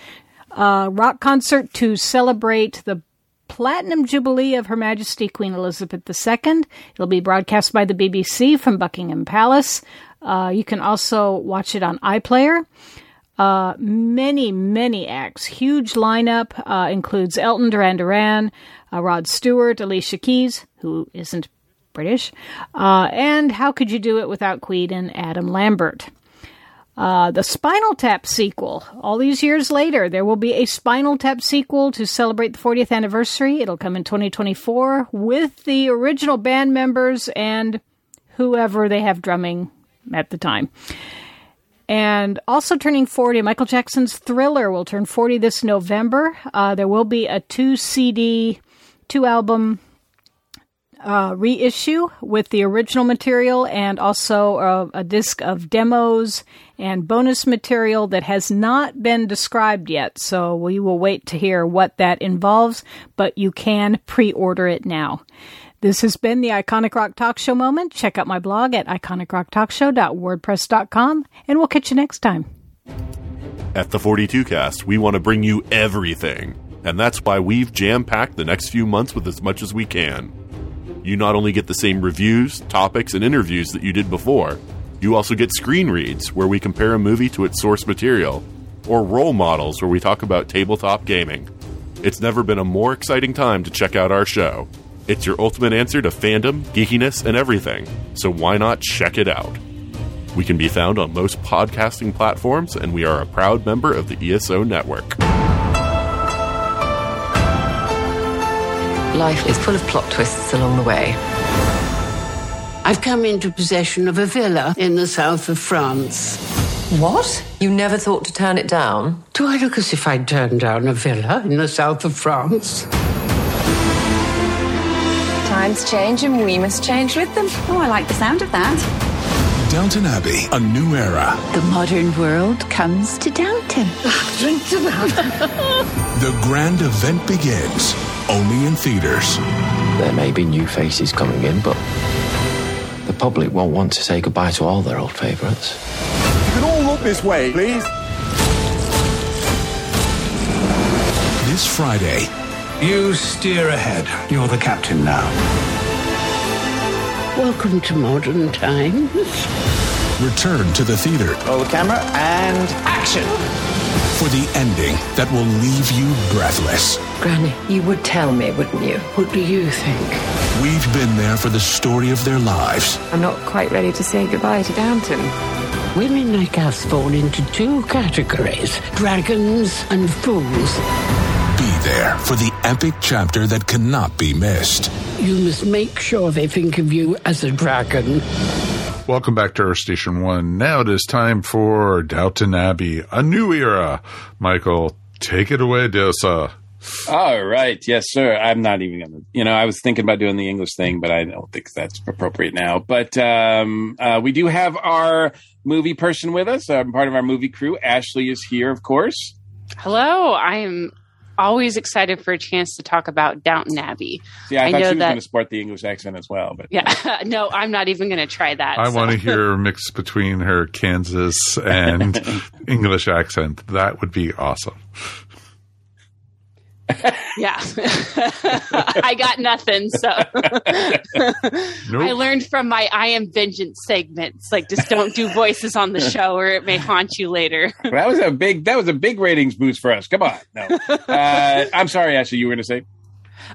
Uh, rock concert to celebrate the Platinum Jubilee of Her Majesty Queen Elizabeth II. It'll be broadcast by the BBC from Buckingham Palace. Uh, you can also watch it on iPlayer. Uh, many, many acts. Huge lineup uh, includes Elton Duran Duran, uh, Rod Stewart, Alicia Keys, who isn't British, uh, and How Could You Do It Without Queen and Adam Lambert. Uh, the Spinal Tap sequel. All these years later, there will be a Spinal Tap sequel to celebrate the 40th anniversary. It'll come in 2024 with the original band members and whoever they have drumming at the time. And also turning 40, Michael Jackson's Thriller will turn 40 this November. Uh, there will be a two CD, two album uh, reissue with the original material and also a, a disc of demos and bonus material that has not been described yet. So we will wait to hear what that involves, but you can pre order it now. This has been the Iconic Rock Talk Show moment. Check out my blog at iconicrocktalkshow.wordpress.com, and we'll catch you next time. At the 42 Cast, we want to bring you everything, and that's why we've jam packed the next few months with as much as we can. You not only get the same reviews, topics, and interviews that you did before, you also get screen reads where we compare a movie to its source material, or role models where we talk about tabletop gaming. It's never been a more exciting time to check out our show. It's your ultimate answer to fandom, geekiness, and everything, so why not check it out? We can be found on most podcasting platforms, and we are a proud member of the ESO network. Life is full of plot twists along the way. I've come into possession of a villa in the south of France. What? You never thought to turn it down? Do I look as if I'd turn down a villa in the south of France? Times change and we must change with them. Oh, I like the sound of that. Downton Abbey, a new era. The modern world comes to Downton. Drink to that. the grand event begins, only in theaters. There may be new faces coming in, but the public won't want to say goodbye to all their old favourites. You can all look this way, please. This Friday, you steer ahead. You're the captain now. Welcome to modern times. Return to the theater. Roll the camera and action! For the ending that will leave you breathless. Granny, you would tell me, wouldn't you? What do you think? We've been there for the story of their lives. I'm not quite ready to say goodbye to Downton. Women like us fall into two categories dragons and fools be there for the epic chapter that cannot be missed. You must make sure they think of you as a dragon. Welcome back to Earth Station One. Now it is time for Downton Abbey, a new era. Michael, take it away, Diosa. All right. Yes, sir. I'm not even going to, you know, I was thinking about doing the English thing, but I don't think that's appropriate now. But um, uh, we do have our movie person with us, um, part of our movie crew. Ashley is here, of course. Hello. I am always excited for a chance to talk about Downton Abbey. Yeah, I, I thought know she was that, going to sport the English accent as well, but yeah, no, I'm not even going to try that. I so. want to hear a mix between her Kansas and English accent. That would be awesome. Yeah, I got nothing. So I learned from my "I am vengeance" segments, like just don't do voices on the show, or it may haunt you later. that was a big that was a big ratings boost for us. Come on, no, uh, I'm sorry, Ashley, you were going to say.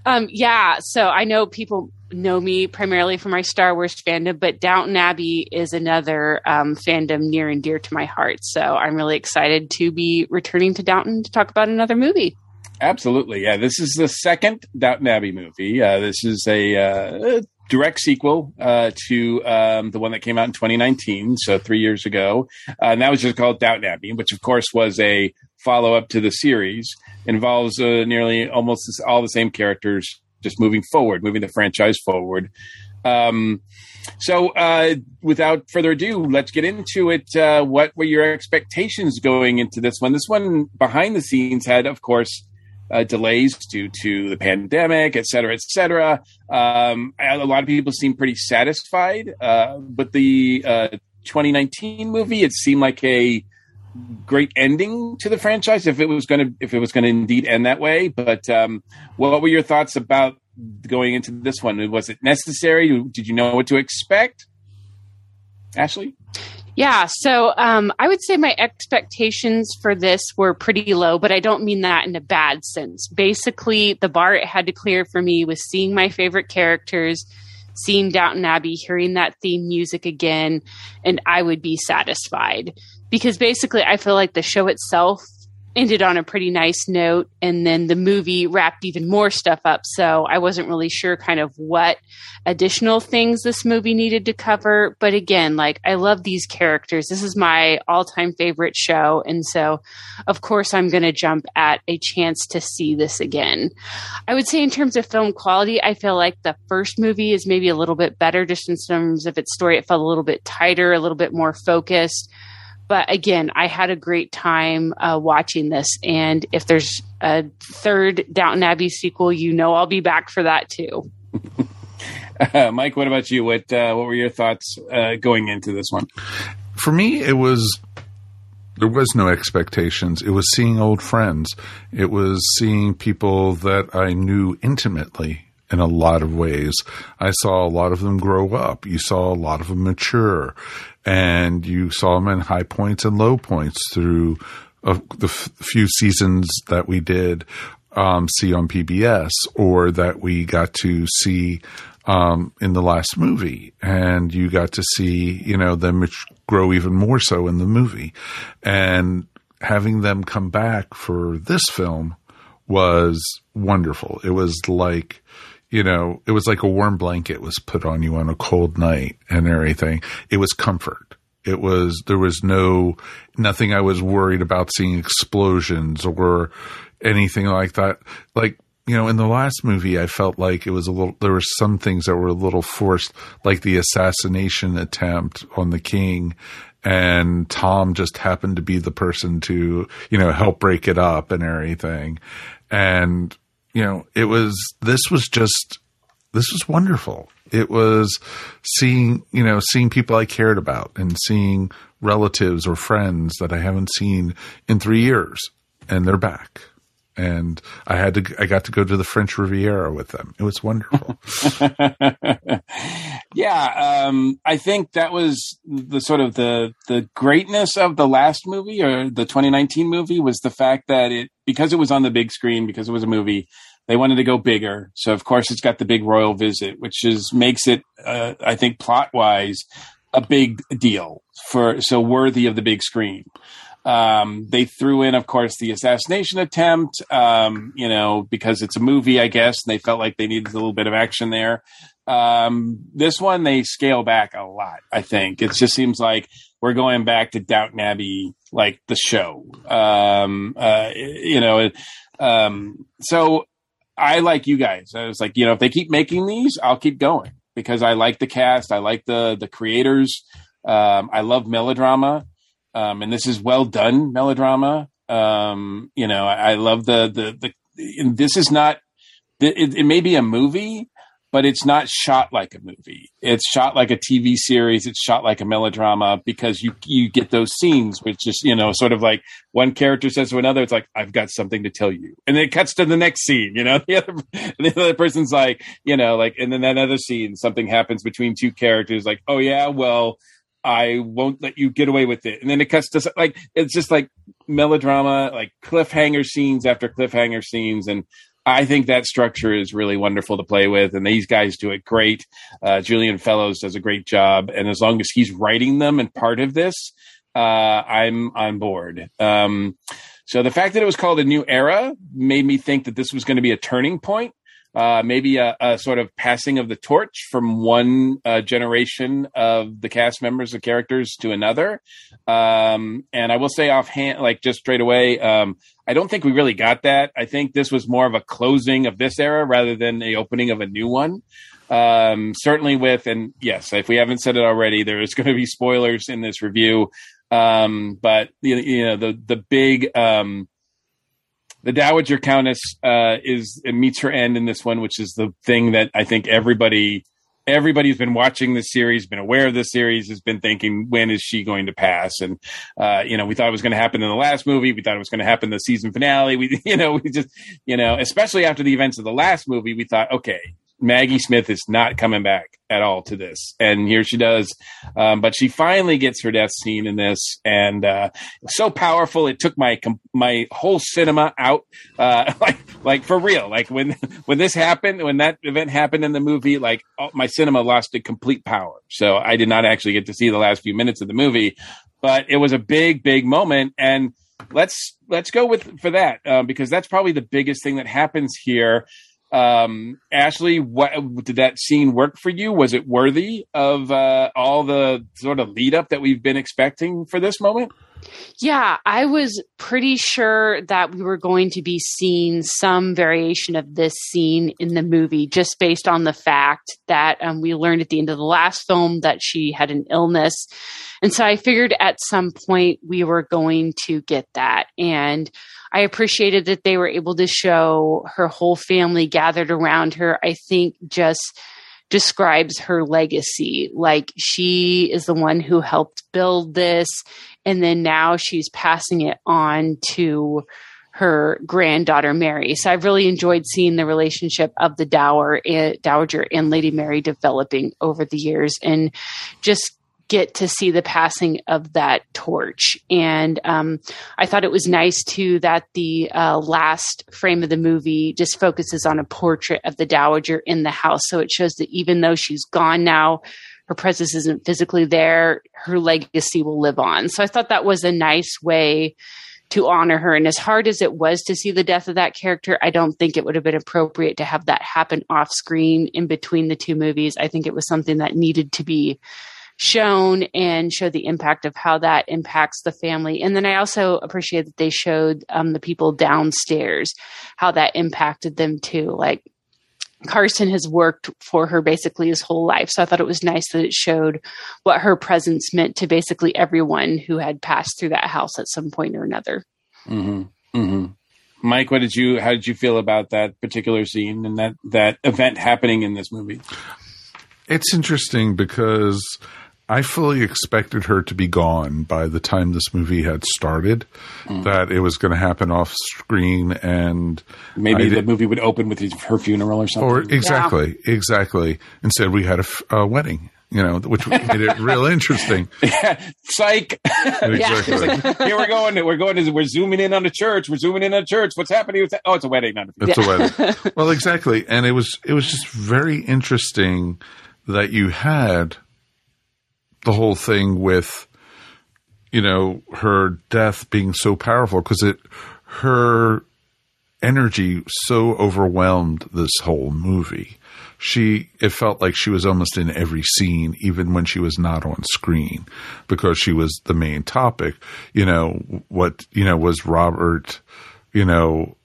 Um, yeah, so I know people know me primarily for my Star Wars fandom, but Downton Abbey is another um, fandom near and dear to my heart. So I'm really excited to be returning to Downton to talk about another movie. Absolutely, yeah. This is the second Downton Abbey movie. Uh, this is a uh, direct sequel uh, to um, the one that came out in 2019, so three years ago, uh, and that was just called Downton Abbey, which of course was a follow up to the series. Involves uh, nearly almost all the same characters, just moving forward, moving the franchise forward. Um, so, uh, without further ado, let's get into it. Uh, what were your expectations going into this one? This one behind the scenes had, of course, uh, delays due to the pandemic, et cetera, et cetera. Um, a lot of people seem pretty satisfied, uh, but the uh, 2019 movie, it seemed like a great ending to the franchise if it was going to if it was going to indeed end that way. But um, what were your thoughts about going into this one? Was it necessary? Did you know what to expect, Ashley? Yeah, so um, I would say my expectations for this were pretty low, but I don't mean that in a bad sense. Basically, the bar it had to clear for me was seeing my favorite characters, seeing Downton Abbey, hearing that theme music again, and I would be satisfied. Because basically, I feel like the show itself ended on a pretty nice note and then the movie wrapped even more stuff up so i wasn't really sure kind of what additional things this movie needed to cover. But again like i love these characters. This is my all-time favorite show and so of course i'm going to jump at a chance to see this again. I would say in terms of film quality i feel like the first movie is maybe a little bit better just in terms of its story. It felt a little bit tighter a little bit more focused but again, I had a great time uh, watching this. And if there's a third Downton Abbey sequel, you know I'll be back for that too. uh, Mike, what about you? What uh, what were your thoughts uh, going into this one? For me, it was there was no expectations. It was seeing old friends. It was seeing people that I knew intimately in a lot of ways. I saw a lot of them grow up. You saw a lot of them mature and you saw them in high points and low points through uh, the f- few seasons that we did um, see on PBS or that we got to see um, in the last movie, and you got to see you know them grow even more so in the movie, and having them come back for this film was wonderful. It was like you know, it was like a warm blanket was put on you on a cold night and everything. It was comfort. It was, there was no, nothing I was worried about seeing explosions or anything like that. Like, you know, in the last movie, I felt like it was a little, there were some things that were a little forced, like the assassination attempt on the king. And Tom just happened to be the person to, you know, help break it up and everything. And you know, it was, this was just, this was wonderful. It was seeing, you know, seeing people I cared about and seeing relatives or friends that I haven't seen in three years and they're back. And I had to, I got to go to the French Riviera with them. It was wonderful. yeah. Um, I think that was the sort of the, the greatness of the last movie or the 2019 movie was the fact that it, because it was on the big screen, because it was a movie, they wanted to go bigger. So of course it's got the big royal visit, which is makes it, uh, I think, plot wise, a big deal for so worthy of the big screen. Um, they threw in, of course, the assassination attempt, um, you know, because it's a movie, I guess, and they felt like they needed a little bit of action there. Um, this one, they scale back a lot, I think. It just seems like we're going back to Downton Abbey, like the show. Um, uh, you know, um, so I like you guys. I was like, you know, if they keep making these, I'll keep going because I like the cast. I like the the creators. Um, I love melodrama, um, and this is well done melodrama. Um, you know, I, I, love the the the. This is not. It, it may be a movie, but it's not shot like a movie. It's shot like a TV series. It's shot like a melodrama because you you get those scenes, which is you know sort of like one character says to another, "It's like I've got something to tell you," and then it cuts to the next scene. You know, the other the other person's like, you know, like, and then that other scene, something happens between two characters, like, "Oh yeah, well." I won't let you get away with it. And then it cuts to like it's just like melodrama, like cliffhanger scenes after cliffhanger scenes, and I think that structure is really wonderful to play with, and these guys do it great. Uh, Julian Fellowes does a great job, and as long as he's writing them and part of this, uh, I'm on board. Um, so the fact that it was called a new era made me think that this was going to be a turning point uh, maybe a, a, sort of passing of the torch from one uh, generation of the cast members, of characters, to another. Um, and I will say offhand, like just straight away, um, I don't think we really got that. I think this was more of a closing of this era rather than the opening of a new one. Um, certainly with, and yes, if we haven't said it already, there is going to be spoilers in this review. Um, but you, you know, the, the big, um, the Dowager Countess uh, is meets her end in this one, which is the thing that I think everybody everybody who's been watching this series, been aware of this series, has been thinking, when is she going to pass? And uh, you know, we thought it was going to happen in the last movie. We thought it was going to happen in the season finale. We, you know, we just, you know, especially after the events of the last movie, we thought, okay, Maggie Smith is not coming back at all to this, and here she does. Um, but she finally gets her death scene in this, and uh, so powerful. It took my my whole cinema out, uh, like like for real. Like when when this happened, when that event happened in the movie, like my cinema lost a complete power. So I did not actually get to see the last few minutes of the movie, but it was a big big moment, and let's let's go with for that uh, because that's probably the biggest thing that happens here um, Ashley, what did that scene work for you? Was it worthy of uh, all the sort of lead up that we've been expecting for this moment? Yeah, I was pretty sure that we were going to be seeing some variation of this scene in the movie, just based on the fact that um, we learned at the end of the last film that she had an illness. And so I figured at some point we were going to get that. And I appreciated that they were able to show her whole family gathered around her. I think just describes her legacy. Like she is the one who helped build this, and then now she's passing it on to her granddaughter Mary. So I've really enjoyed seeing the relationship of the dower, eh, dowager and Lady Mary developing over the years, and just get to see the passing of that torch. And um, I thought it was nice too that the uh, last frame of the movie just focuses on a portrait of the Dowager in the house. So it shows that even though she's gone now, her presence isn't physically there, her legacy will live on. So I thought that was a nice way to honor her. And as hard as it was to see the death of that character, I don't think it would have been appropriate to have that happen off screen in between the two movies. I think it was something that needed to be shown and show the impact of how that impacts the family. And then I also appreciate that they showed um, the people downstairs how that impacted them too. Like Carson has worked for her basically his whole life. So I thought it was nice that it showed what her presence meant to basically everyone who had passed through that house at some point or another. Mm-hmm. Mm-hmm. Mike, what did you? How did you feel about that particular scene and that that event happening in this movie? It's interesting because I fully expected her to be gone by the time this movie had started. Mm. That it was going to happen off screen, and maybe the movie would open with her funeral or something. Or exactly, yeah. exactly. Instead, we had a, a wedding you know, which made it real interesting. Yeah, psych. Exactly. like, here we're going. We're going. To, we're zooming in on the church. We're zooming in on the church. What's happening? Oh, it's a wedding. Not a it's a wedding. well, exactly. And it was it was just very interesting that you had the whole thing with you know her death being so powerful because it her energy so overwhelmed this whole movie. She it felt like she was almost in every scene even when she was not on screen because she was the main topic. You know what you know was robert you know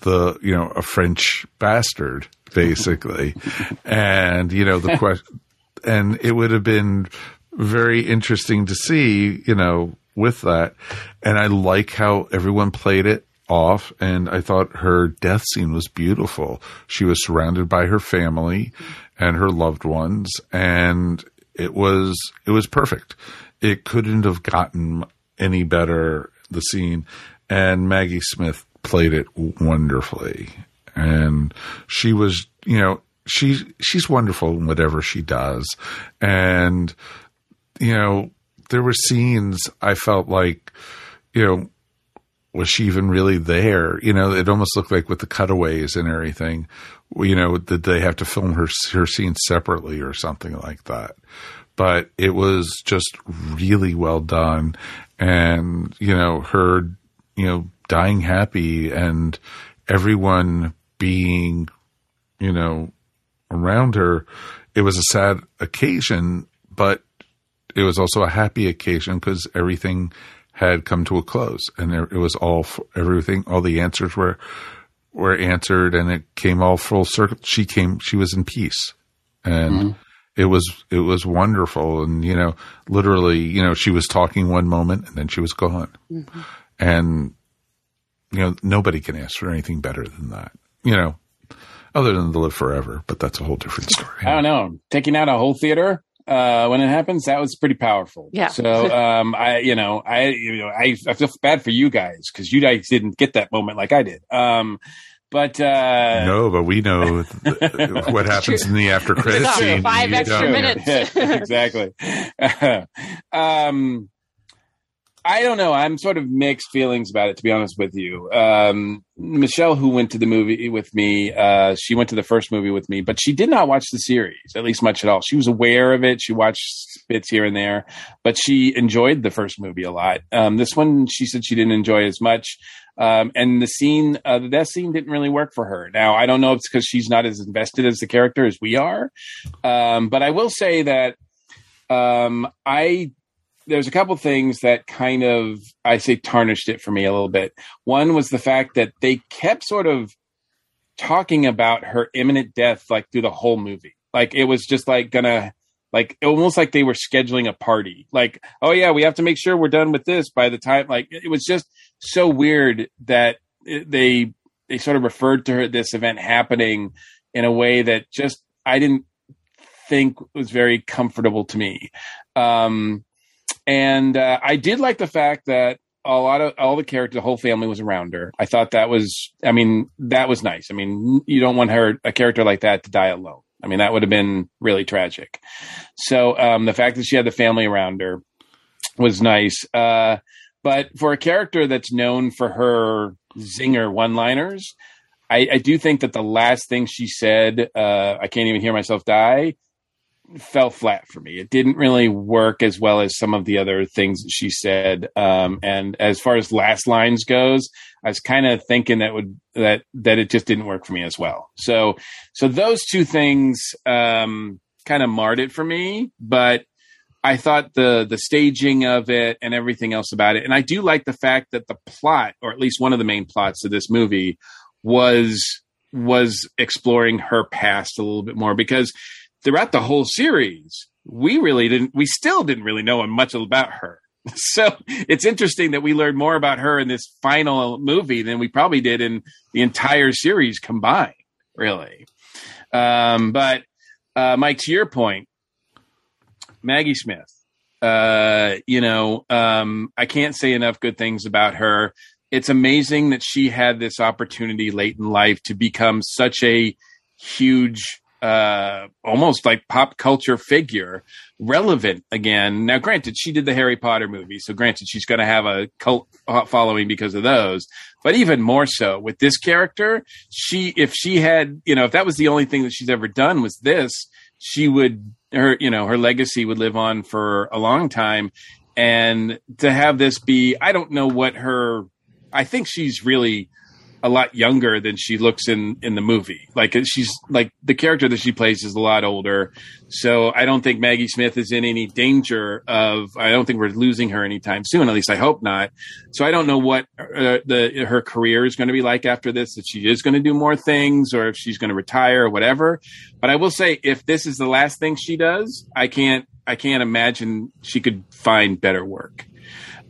the you know a french bastard basically. And you know the question and it would have been very interesting to see, you know, with that. And I like how everyone played it. off, and I thought her death scene was beautiful. She was surrounded by her family and her loved ones, and it was it was perfect. It couldn't have gotten any better. The scene, and Maggie Smith played it wonderfully, and she was, you know, she's she's wonderful in whatever she does, and you know, there were scenes I felt like, you know, was she even really there? You know, it almost looked like with the cutaways and everything, you know, did they have to film her her scenes separately or something like that? But it was just really well done, and you know, her, you know, dying happy and everyone being, you know, around her. It was a sad occasion, but it was also a happy occasion because everything had come to a close and it was all everything all the answers were were answered and it came all full circle she came she was in peace. And mm-hmm. it was it was wonderful and you know literally you know she was talking one moment and then she was gone. Mm-hmm. and you know nobody can ask for anything better than that you know other than to live forever but that's a whole different story. I don't know. Taking out a whole theater uh, when it happens, that was pretty powerful. Yeah. So, um, I, you know, I, you know, I, I feel bad for you guys because you guys didn't get that moment like I did. Um, but uh, no, but we know th- what happens in the after credit scene. Five extra minutes. exactly. um, I don't know. I'm sort of mixed feelings about it, to be honest with you. Um, Michelle, who went to the movie with me, uh, she went to the first movie with me, but she did not watch the series, at least much at all. She was aware of it. She watched bits here and there, but she enjoyed the first movie a lot. Um, this one, she said she didn't enjoy as much. Um, and the scene, uh, the death scene didn't really work for her. Now, I don't know if it's because she's not as invested as the character as we are. Um, but I will say that, um, I there's a couple things that kind of I say tarnished it for me a little bit. One was the fact that they kept sort of talking about her imminent death like through the whole movie. Like it was just like gonna like almost like they were scheduling a party. Like, oh yeah, we have to make sure we're done with this by the time like it was just so weird that they they sort of referred to her this event happening in a way that just I didn't think was very comfortable to me. Um, and uh, I did like the fact that a lot of all the characters, the whole family was around her. I thought that was, I mean, that was nice. I mean, you don't want her, a character like that, to die alone. I mean, that would have been really tragic. So um, the fact that she had the family around her was nice. Uh, but for a character that's known for her zinger one-liners, I, I, do think that the last thing she said, uh, "I can't even hear myself die," fell flat for me. It didn't really work as well as some of the other things that she said. Um, and as far as last lines goes, I was kind of thinking that would that that it just didn't work for me as well. So so those two things um, kind of marred it for me, but. I thought the the staging of it and everything else about it, and I do like the fact that the plot, or at least one of the main plots of this movie, was was exploring her past a little bit more because throughout the whole series, we really didn't, we still didn't really know much about her. So it's interesting that we learned more about her in this final movie than we probably did in the entire series combined, really. Um, but, uh, Mike, to your point, Maggie Smith, uh, you know, um, I can't say enough good things about her. It's amazing that she had this opportunity late in life to become such a huge uh, almost like pop culture figure relevant again. Now, granted, she did the Harry Potter movie, so granted, she's going to have a cult following because of those. But even more so with this character, she, if she had, you know, if that was the only thing that she's ever done was this, she would, her, you know, her legacy would live on for a long time. And to have this be, I don't know what her, I think she's really, a lot younger than she looks in in the movie. Like she's like the character that she plays is a lot older. So I don't think Maggie Smith is in any danger of. I don't think we're losing her anytime soon. At least I hope not. So I don't know what uh, the her career is going to be like after this. If she is going to do more things, or if she's going to retire, or whatever. But I will say, if this is the last thing she does, I can't. I can't imagine she could find better work.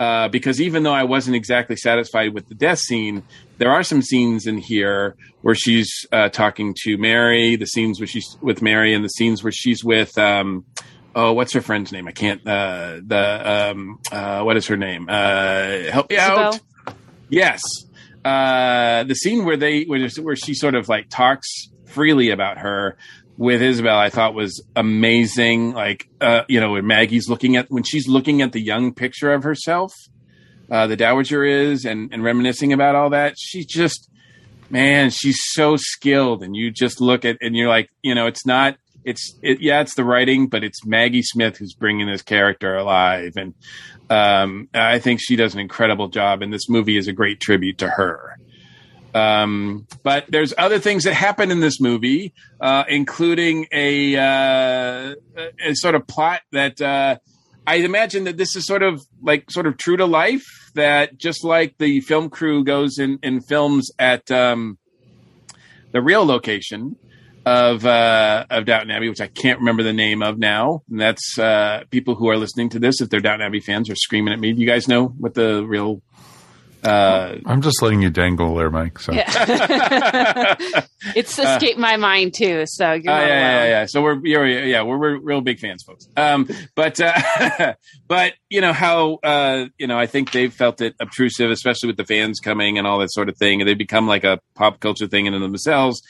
Uh, because even though I wasn't exactly satisfied with the death scene, there are some scenes in here where she's uh, talking to Mary, the scenes where she's with Mary, and the scenes where she's with. Um, oh, what's her friend's name? I can't. Uh, the um, uh, what is her name? Uh, help me out. Yes, uh, the scene where they where, where she sort of like talks freely about her with Isobel, I thought was amazing. Like, uh, you know, when Maggie's looking at when she's looking at the young picture of herself, uh, the dowager is, and and reminiscing about all that. She just, man, she's so skilled, and you just look at and you're like, you know, it's not. It's it, yeah, it's the writing, but it's Maggie Smith who's bringing this character alive, and um, I think she does an incredible job. And this movie is a great tribute to her. Um, but there's other things that happen in this movie, uh, including a, uh, a sort of plot that uh, I imagine that this is sort of like sort of true to life. That just like the film crew goes in, in films at um, the real location of uh, of Downton Abbey, which I can't remember the name of now. And that's uh, people who are listening to this, if they're Downton Abbey fans, are screaming at me. Do you guys know what the real uh, I'm just letting you dangle there, Mike. So Yeah. it's escaped my mind too. So you're Uh, not yeah, yeah, yeah. So we're you're, yeah, we're, we're real big fans, folks. Um, but uh, but you know how uh, you know I think they've felt it obtrusive, especially with the fans coming and all that sort of thing, and they become like a pop culture thing in and of themselves.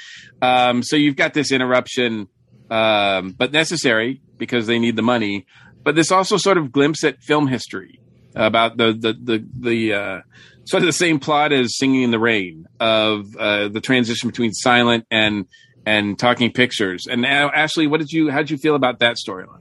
Um, so you've got this interruption, um, but necessary because they need the money. But this also sort of glimpse at film history about the the the the uh, sort of the same plot as Singing in the Rain of uh, the transition between silent and and talking pictures. And now, Ashley, what did you how did you feel about that storyline?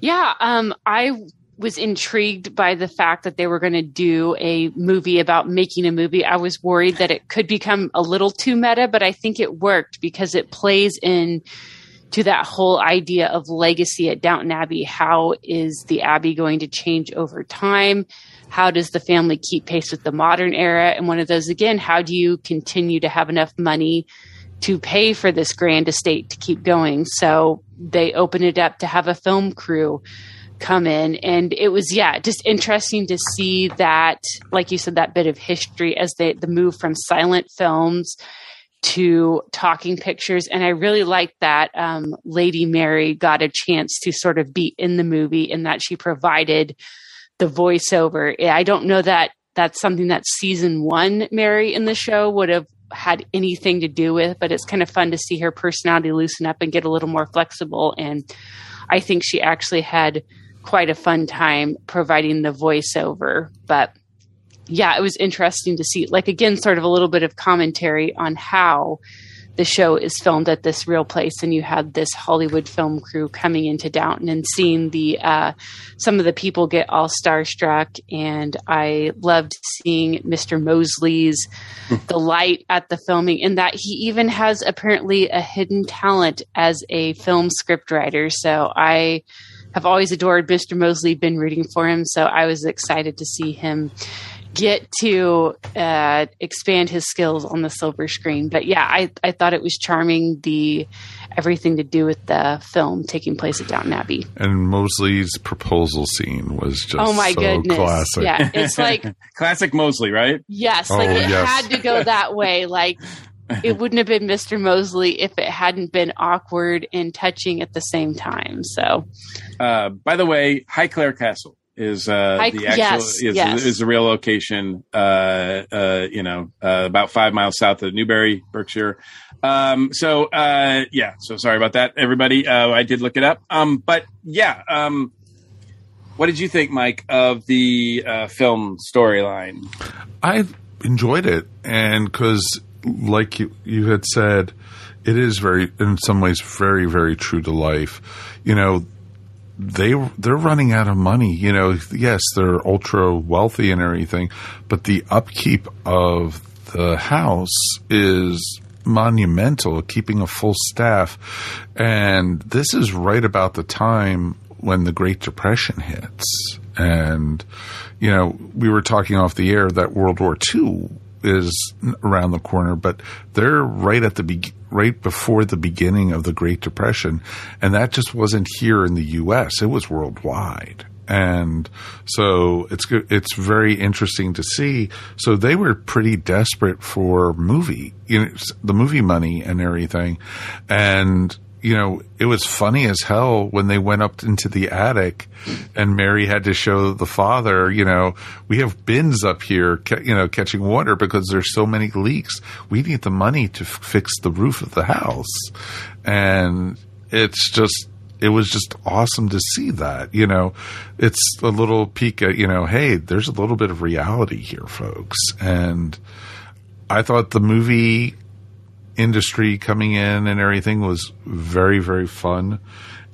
Yeah, um, I was intrigued by the fact that they were going to do a movie about making a movie. I was worried that it could become a little too meta, but I think it worked because it plays in to that whole idea of legacy at Downton Abbey. How is the Abbey going to change over time? How does the family keep pace with the modern era? And one of those, again, how do you continue to have enough money to pay for this grand estate to keep going? So they open it up to have a film crew come in and it was yeah just interesting to see that like you said that bit of history as they the move from silent films to talking pictures and i really liked that um, lady mary got a chance to sort of be in the movie and that she provided the voiceover. I don't know that that's something that season one mary in the show would have had anything to do with but it's kind of fun to see her personality loosen up and get a little more flexible. And i think she actually had quite a fun time providing the voiceover. But yeah, it was interesting to see, like, again, sort of a little bit of commentary on how the show is filmed at this real place. And you had this Hollywood film crew coming into Downton and seeing the, uh, some of the people get all starstruck. And I loved seeing Mr. Molesley's the light at the filming and that he even has apparently a hidden talent as a film scriptwriter. So I, have always adored Mr. Molesley, been rooting for him, so I was excited to see him get to uh, expand his skills on the silver screen. But yeah, I, I thought it was charming the everything to do with the film taking place at Downton Abbey. And Molesley's proposal scene was just oh my so goodness! classic. Yeah, it's like classic Molesley, right? yes, Oh, like it yes. had to go that way. Like it wouldn't have been Mr. Molesley if it hadn't been awkward and touching at the same time. So Uh, by the way, Highclere Castle is uh, High- the actual yes, is, yes. is the real location. Uh, uh, you know, uh, about five miles south of Newbury, Berkshire. Um, so uh, yeah, so sorry about that, everybody. Uh, I did look it up. Um, but yeah, um, what did you think, Mike, of the uh, film storyline? I enjoyed it, and because, like you, you had said, it is very, in some ways, very, very true to life. You know, they they're running out of money. You know, yes, they're ultra wealthy and everything, but the upkeep of the house is monumental. Keeping a full staff, and this is right about the time when the Great Depression hits, and you know, we were talking off the air that World War II is around the corner, but they're right at the be- right before the beginning of the Great Depression, and that just wasn't here in the U.S. It was worldwide, and so it's. It's very interesting to see. So they were pretty desperate for movie, you know, the movie money and everything, and you know, it was funny as hell when they went up into the attic and Mary had to show the father, you know, we have bins up here, you know, catching water because there's so many leaks. We need the money to f- fix the roof of the house. And it's just, it was just awesome to see that, you know, it's a little peek at, you know, hey, there's a little bit of reality here, folks. And I thought the movie industry coming in and everything was very, very fun.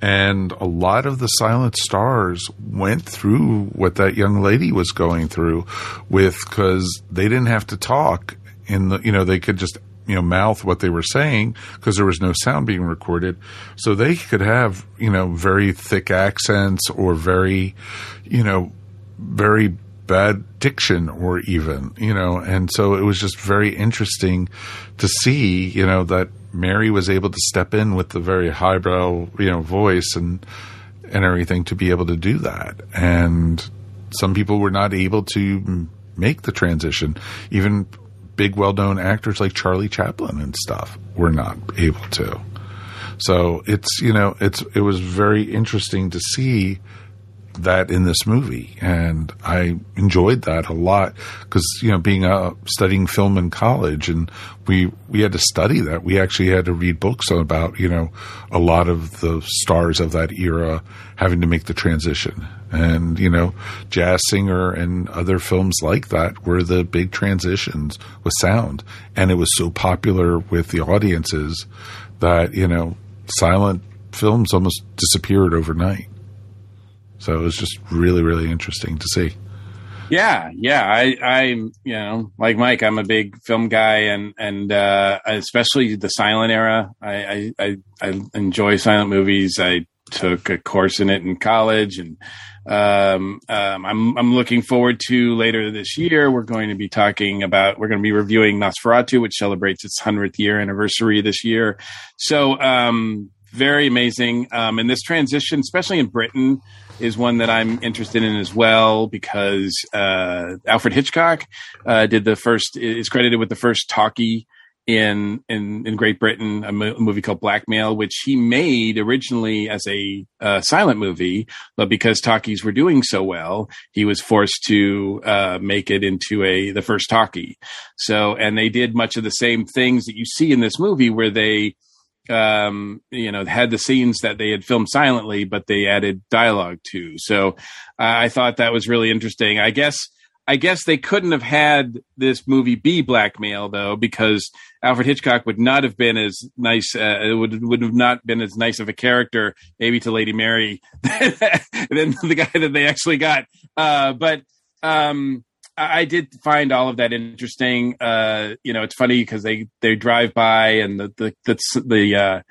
And a lot of the silent stars went through what that young lady was going through with, cause they didn't have to talk in the, you know, they could just, you know, mouth what they were saying because there was no sound being recorded. So they could have, you know, very thick accents or very, you know, very bad diction or even, you know, and so it was just very interesting to see, you know, that Mary was able to step in with the very highbrow, you know, voice and and everything to be able to do that. And some people were not able to make the transition. Even big well-known actors like Charlie Chaplin and stuff were not able to. So it's, you know, it's it was very interesting to see that in this movie, and I enjoyed that a lot because you know being a studying film in college, and we we had to study that. We actually had to read books about you know a lot of the stars of that era having to make the transition, and you know Jazz Singer and other films like that were the big transitions with sound, and it was so popular with the audiences that you know silent films almost disappeared overnight. So it was just really, really interesting to see. Yeah, yeah. I, I, you know, like Mike, I'm a big film guy, and and uh, especially the silent era. I, I, I, enjoy silent movies. I took a course in it in college, and um, um, I'm I'm looking forward to later this year. We're going to be talking about. We're going to be reviewing Nosferatu, which celebrates its hundredth year anniversary this year. So, um, very amazing. Um, and this transition, especially in Britain is one that I'm interested in as well because uh, Alfred Hitchcock uh, did the first is credited with the first talkie in in in Great Britain, a, mo- a movie called Blackmail, which he made originally as a uh, silent movie, but because talkies were doing so well, he was forced to uh, make it into a the first talkie. So, and they did much of the same things that you see in this movie, where they um, you know, had the scenes that they had filmed silently, but they added dialogue to. So uh, I thought that was really interesting. I guess, I guess they couldn't have had this movie be blackmail though, because Alfred Hitchcock would not have been as nice. Uh, it would would have not been as nice of a character, maybe to Lady Mary, than the guy that they actually got. Uh, but um, I did find all of that interesting. Uh, you know, it's funny because they they drive by and the the the the uh,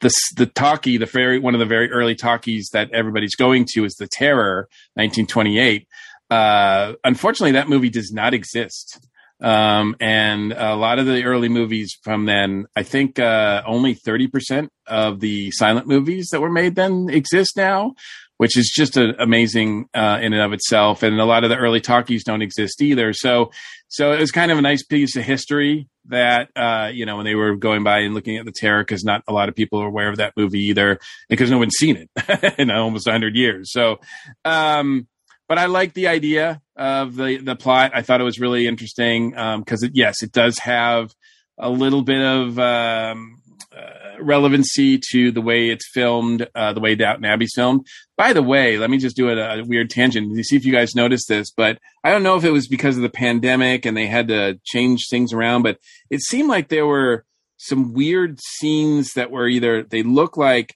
the the talkie, the very one of the very early talkies that everybody's going to is the Terror, 1928. Uh, unfortunately, that movie does not exist. Um, and a lot of the early movies from then, I think uh, only 30% of the silent movies that were made then exist now which is just a, amazing uh, in and of itself. And a lot of the early talkies don't exist either. So, so it was kind of a nice piece of history that uh, you know when they were going by and looking at the terror because not a lot of people are aware of that movie either because no one's seen it in almost 100 years. So, um, but I like the idea of the the plot. I thought it was really interesting because um, yes, it does have a little bit of um, relevancy to the way it's filmed, uh, the way Downton Abbey's filmed. By the way, let me just do a, a weird tangent to see if you guys noticed this, but I don't know if it was because of the pandemic and they had to change things around, but it seemed like there were some weird scenes that were either they look like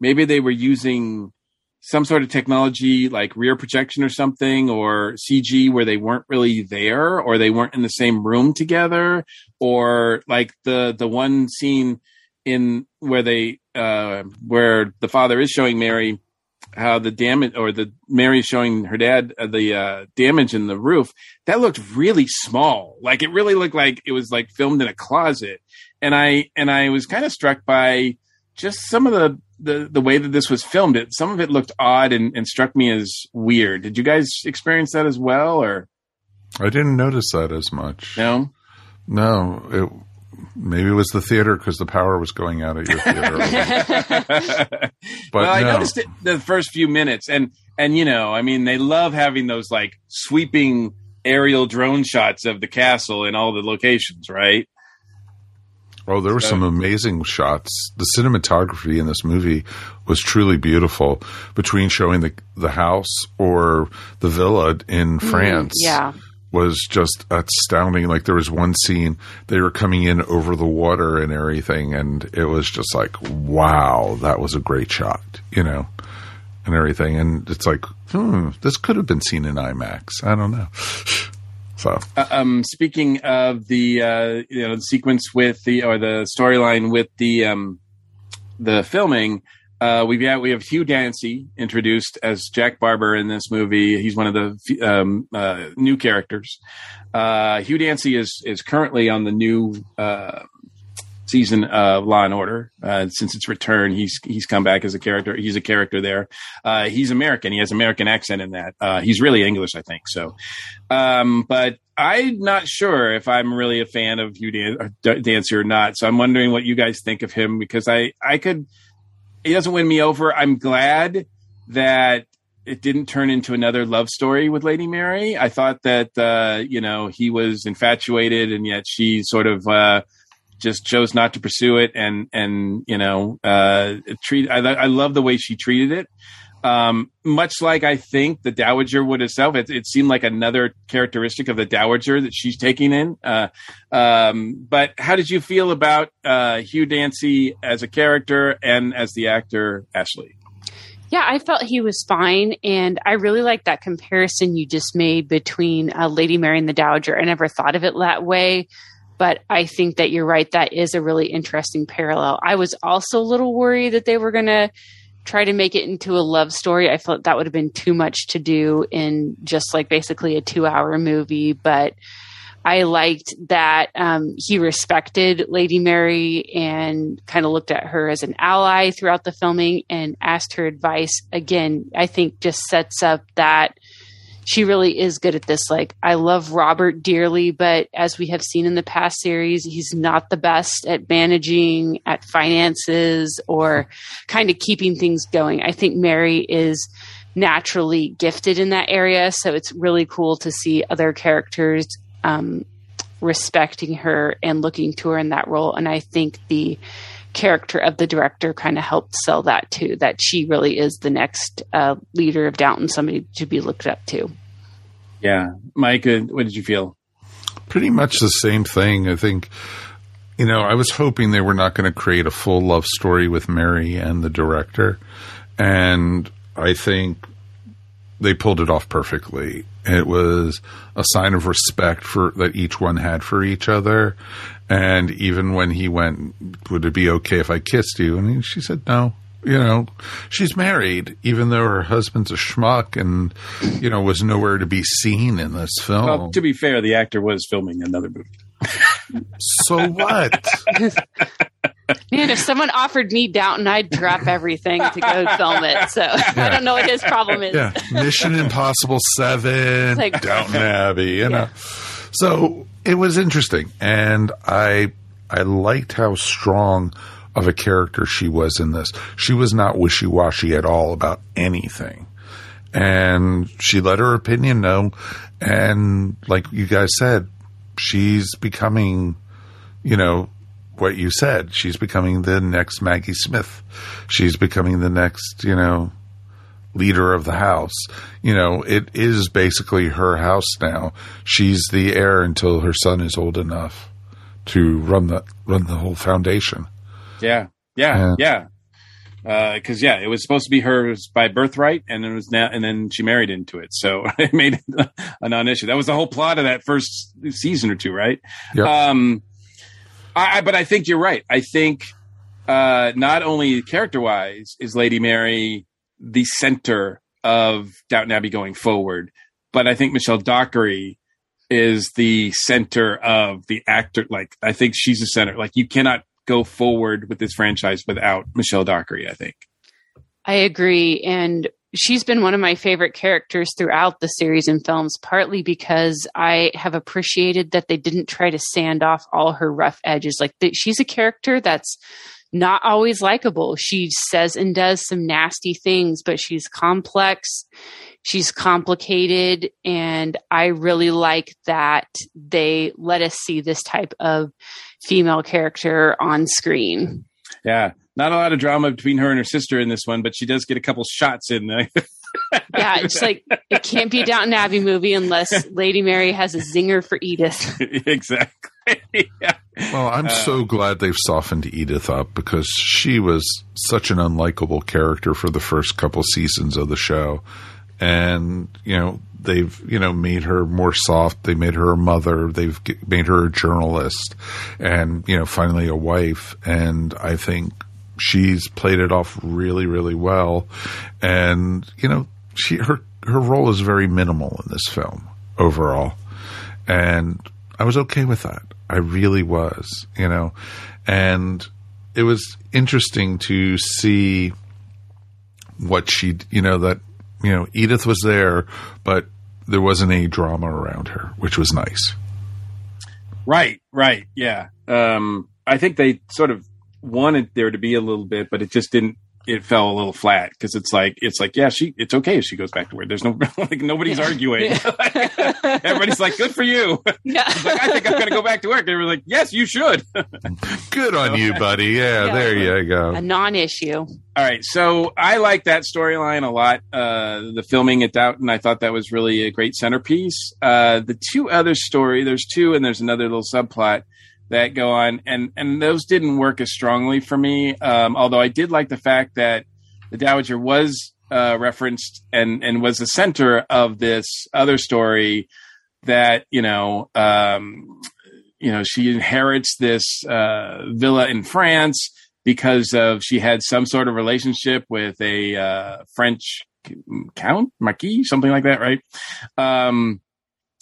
maybe they were using some sort of technology like rear projection or something or CG where they weren't really there or they weren't in the same room together or like the the one scene in where they uh, where the father is showing Mary how the damage or the Mary showing her dad uh, the uh, damage in the roof that looked really small like it really looked like it was like filmed in a closet and I and I was kind of struck by just some of the, the the way that this was filmed, it some of it looked odd and, and struck me as weird. Did you guys experience that as well, or I didn't notice that as much. no? No, it maybe it was the theater because the power was going out at your theater. but well, I no. noticed it the first few minutes, and and you know, I mean, they love having those like sweeping aerial drone shots of the castle in all the locations, right? Oh, there were some amazing shots. The cinematography in this movie was truly beautiful. Between showing the the house or the villa in mm-hmm. France, yeah. Was just astounding. Like there was one scene they were coming in over the water and everything, and it was just like, wow, that was a great shot, you know, and everything. And it's like, hmm, this could have been seen in IMAX. I don't know. So Uh, um, speaking of the uh, you know the sequence with the or the storyline with the um, the filming, uh, we've got we have Hugh Dancy introduced as Jack Barber in this movie. He's one of the um, uh, new characters. Uh, Hugh Dancy is is currently on the new uh, season of Law and Order. Uh, since its return, he's he's come back as a character. He's a character there. Uh, he's American. He has American accent in that. He's really English, I think. So, um, but I'm not sure if I'm really a fan of Hugh Dan- Dancy or not. So I'm wondering what you guys think of him because I I could. He doesn't win me over. I'm glad that it didn't turn into another love story with Lady Mary. I thought that uh, you know he was infatuated, and yet she sort of uh, just chose not to pursue it. And and you know, uh, treat. I, I love the way she treated it. Um, much like I think the Dowager would herself, it, it seemed like another characteristic of the Dowager that she's taking in. Uh, um, but how did you feel about uh, Hugh Dancy as a character and as the actor, Ashley? Yeah, I felt he was fine, and I really like that comparison you just made between uh, Lady Mary and the Dowager. I never thought of it that way, but I think that you're right. That is a really interesting parallel. I was also a little worried that they were going to try to make it into a love story. I felt that would have been too much to do in just like basically a two hour movie, but I liked that um, he respected Lady Mary and kind of looked at her as an ally throughout the filming and asked her advice. Again, I think just sets up that she really is good at this. Like, I love Robert dearly, but as we have seen in the past series, he's not the best at managing, at finances, or kind of keeping things going. I think Mary is naturally gifted in that area. So it's really cool to see other characters um, respecting her and looking to her in that role. And I think the character of the director kind of helped sell that too, that she really is the next uh, leader of Downton, somebody to be looked up to. Yeah. Mike, uh, what did you feel? pretty much the same thing. I think, you know, I was hoping they were not going to create a full love story with Mary and the director. And I think they pulled it off perfectly. It was a sign of respect for that each one had for each other. And even when he went, would it be okay if I kissed you? And she said, no. You know, she's married, even though her husband's a schmuck and, you know, was nowhere to be seen in this film. Well, to be fair, the actor was filming another movie. so what? Man, if someone offered me Downton, I'd drop everything to go film it. So I don't know what his problem is. Yeah, Mission Impossible Seven, Like- Downton Abbey, you know. So it was interesting, and I I liked how strong of a character she was in this. She was not wishy washy at all about anything, and she let her opinion know. And like you guys said, she's becoming, you know, what you said. She's becoming the next Maggie Smith. She's becoming the next, you know, leader of the house. You know, it is basically her house now. She's the heir until her son is old enough to run the run the whole foundation. Yeah. Yeah. Yeah. Because yeah, it was supposed to be hers by birthright, and it was now, and then she married into it, so it made it a non-issue. That was the whole plot of that first season or two, right? Yep. Um, I, I- but I think you're right. I think uh, not only character-wise is Lady Mary the center of Downton Abbey going forward, but I think Michelle Dockery is the center of the actor. Like I think she's the center. Like you cannot go forward with this franchise without Michelle Dockery. I think. I agree. And she's been one of my favorite characters throughout the series and films, partly because I have appreciated that they didn't try to sand off all her rough edges. Like the, she's a character that's not always likable. She says and does some nasty things, but she's complex. She's complicated. And I really like that they let us see this type of female character on screen. Yeah. Not a lot of drama between her and her sister in this one, but she does get a couple shots in there. yeah, it's like it can't be a Downton Abbey movie unless Lady Mary has a zinger for Edith. exactly. yeah. Well, I'm uh, so glad they've softened Edith up because she was such an unlikable character for the first couple seasons of the show. And, you know, they've, you know, made her more soft. They made her a mother. They've made her a journalist and, you know, finally a wife. And I think she's played it off really, really well. And, you know, she, her, her role is very minimal in this film overall. And I was okay with that. I really was, you know, and it was interesting to see what she, you know, that, you know, Edith was there, but there wasn't any drama around her, which was nice. Right, right. Yeah. Um, I think they sort of wanted there to be a little bit, but it just didn't. It fell a little flat because it's like it's like yeah, she it's okay if she goes back to work. There's no like nobody's arguing. Everybody's like, good for you. Yeah, like, I think I'm going to go back to work. They were like, yes, you should. good on you, buddy. Yeah, yeah, there you go. A non-issue. All right, so I like that storyline a lot. Uh, the filming at Downton, I thought that was really a great centerpiece. Uh, the two other story, there's two, and there's another little subplot that go on, and and those didn't work as strongly for me. Um, although I did like the fact that the Dowager was uh, referenced and and was the center of this other story that you know um, you know she inherits this uh, villa in France because of she had some sort of relationship with a uh, French count marquis something like that right um,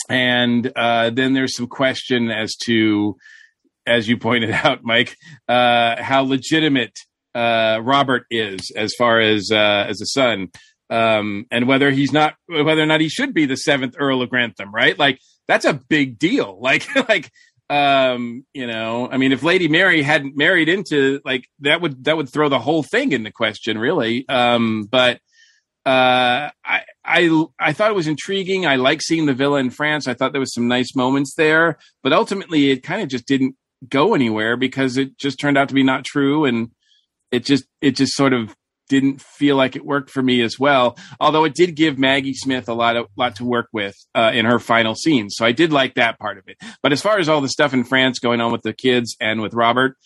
and uh, then there's some question as to as you pointed out, Mike, uh, how legitimate uh, Robert is as far as uh, as a son, um, and whether he's not whether or not he should be the seventh Earl of Grantham, right? Like that's a big deal. Like like um, you know, I mean, if Lady Mary hadn't married into like that would that would throw the whole thing into question, really. Um, but uh, I, I, I thought it was intriguing. I like seeing the villa in France. I thought there was some nice moments there, but ultimately it kind of just didn't go anywhere because it just turned out to be not true. And it just it just sort of didn't feel like it worked for me as well. Although it did give maggie smith a lot of lot to work with uh, in her final scenes. So i did like that part of it. But as far as all the stuff in france going on with the kids and with robert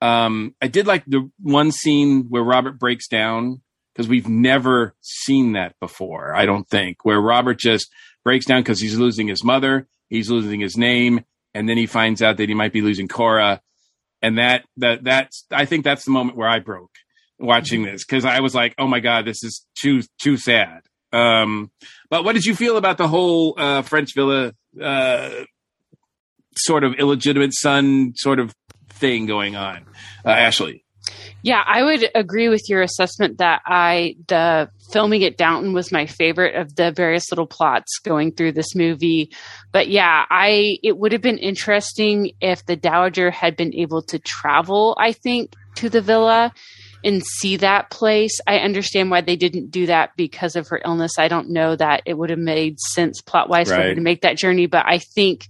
um, i did like the one scene where robert breaks down because we've never seen that before i don't think where robert just breaks down because he's losing his mother he's losing his name and then he finds out that he might be losing Cora, and that that that's I think that's the moment where I broke watching this because I was like, oh my god, this is too too sad. Um, but what did you feel about the whole uh, French villa uh, sort of illegitimate son sort of thing going on, uh, Ashley? Yeah, I would agree with your assessment that I the filming at Downton was my favorite of the various little plots going through this movie. But yeah, I it would have been interesting if the Dowager had been able to travel, I think, to the villa and see that place. I understand why they didn't do that because of her illness. I don't know that it would have made sense plot wise right. for her to make that journey, but I think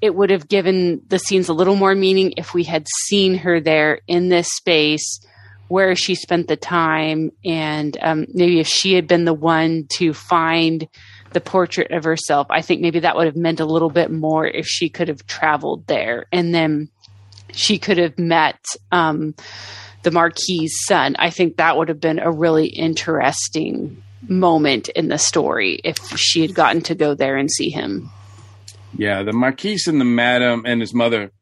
it would have given the scenes a little more meaning if we had seen her there in this space where she spent the time. And um, maybe if she had been the one to find the portrait of herself i think maybe that would have meant a little bit more if she could have traveled there. And then she could have met um, the marquis's son. I think that would have been a really interesting moment in the story if she had gotten to go there and see him. Yeah, the Marquis and the Madam and his mother,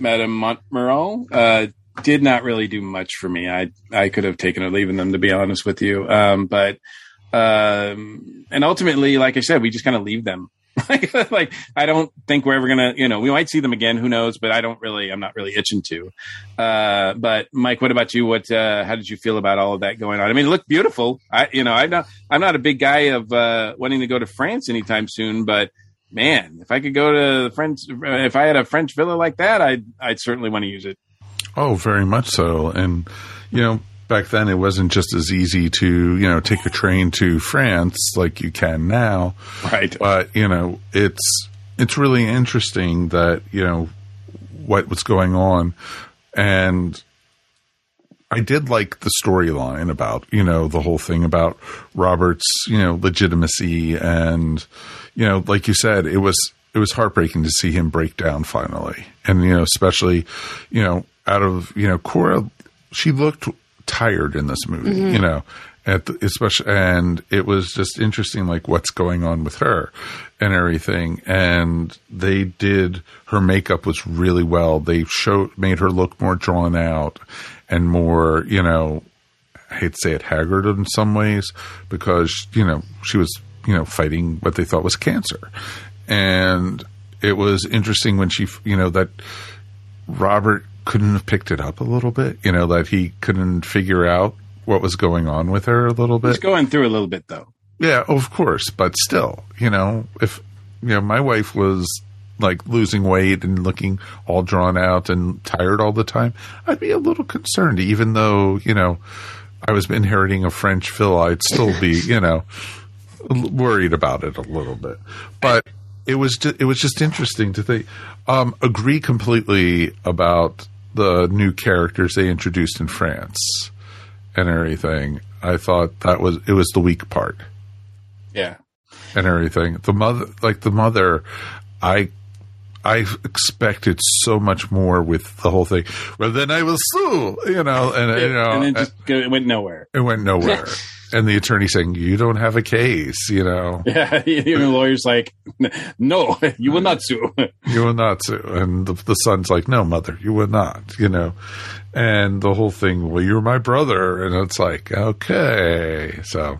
Madame Montmirail, uh, did not really do much for me. I I could have taken or leaving them to be honest with you. Um, but um, and ultimately, like I said, we just kind of leave them. like, like I don't think we're ever gonna, you know, we might see them again. Who knows? But I don't really, I'm not really itching to. Uh, but Mike, what about you? What, uh, how did you feel about all of that going on? I mean, it looked beautiful. I, you know, I'm not, I'm not a big guy of uh, wanting to go to France anytime soon, but man, if I could go to the French, if I had a French villa like that, I'd, I'd certainly want to use it. Oh, very much so. And, you know, back then it wasn't just as easy to, you know, take a train to France like you can now. Right. But, you know, it's, it's really interesting that, you know, what was going on. And I did like the storyline about, you know, the whole thing about Robert's, you know, legitimacy and, you know, like you said, it was, it was heartbreaking to see him break down finally. And, you know, especially, you know, out of, you know, Cora, she looked tired in this movie, Mhm. you know, at the, especially, and it was just interesting, like what's going on with her and everything. And they did her makeup was really well. They showed made her look more drawn out and more, you know, I hate to say it, haggard in some ways because you know she was you know fighting what they thought was cancer, and it was interesting when she you know that Robert couldn't have picked it up a little bit, you know that he couldn't figure out what was going on with her a little bit. He's going through a little bit though. Yeah, of course, but still, you know, if you know, my wife was like losing weight and looking all drawn out and tired all the time, I'd be a little concerned, even though you know I was inheriting a French villa. I'd still be, you know, worried about it a little bit. But it was it was just interesting to think. Um, agree completely about the new characters they introduced in France and everything. I thought that was it was the weak part Yeah. and everything. The mother, like the mother, I, I expected so much more with the whole thing. Well, then I will sue, you know, and you know, and then just it went nowhere. it went nowhere. and the attorney saying, "You don't have a case," you know, Yeah, even the lawyer's like, no, you will not sue. you will not sue. And the, the son's like, "No, mother, you will not," you know. And the whole thing, well, you're my brother, and it's like, okay, so.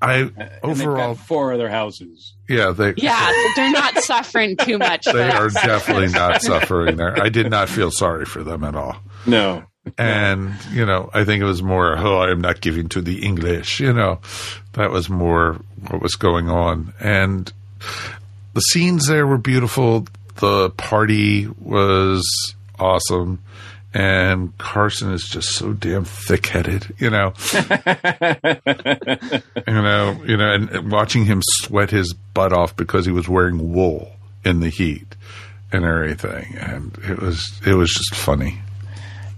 I And overall, got four other houses. yeah, they Yeah, they're not suffering too much. they are definitely not suffering there. I did not feel sorry for them at all. No. And, you know, I think it was more, oh, I am not giving to the English, you know, that was more what was going on. And the scenes there were beautiful. The party was awesome. And Carson is just so damn thick headed, you know. you know, you know, and, and watching him sweat his butt off because he was wearing wool in the heat and everything, and it was it was just funny.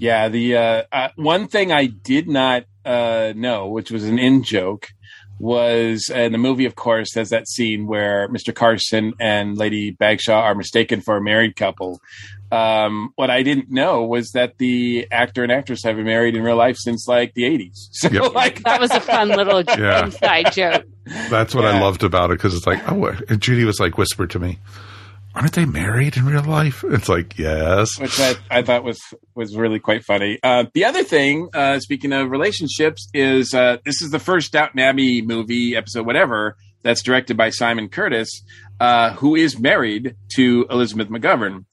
Yeah, the uh, uh, one thing I did not uh, know, which was an in joke, was uh, in the movie. Of course, there's that scene where Mr. Carson and Lady Bagshaw are mistaken for a married couple. Um, what I didn't know was that the actor and actress have been married in real life since like the 80s. So, Yep. like, that was a fun little Yeah. inside joke. That's what I loved about it because it's like, oh, and Judy was like whispered to me, "Aren't they married in real life?" It's like, yes. which I, I thought was was really quite funny. Uh, the other thing, uh, speaking of relationships, is uh, this is the first Downton Abbey movie episode, whatever, that's directed by Simon Curtis, uh, who is married to Elizabeth McGovern.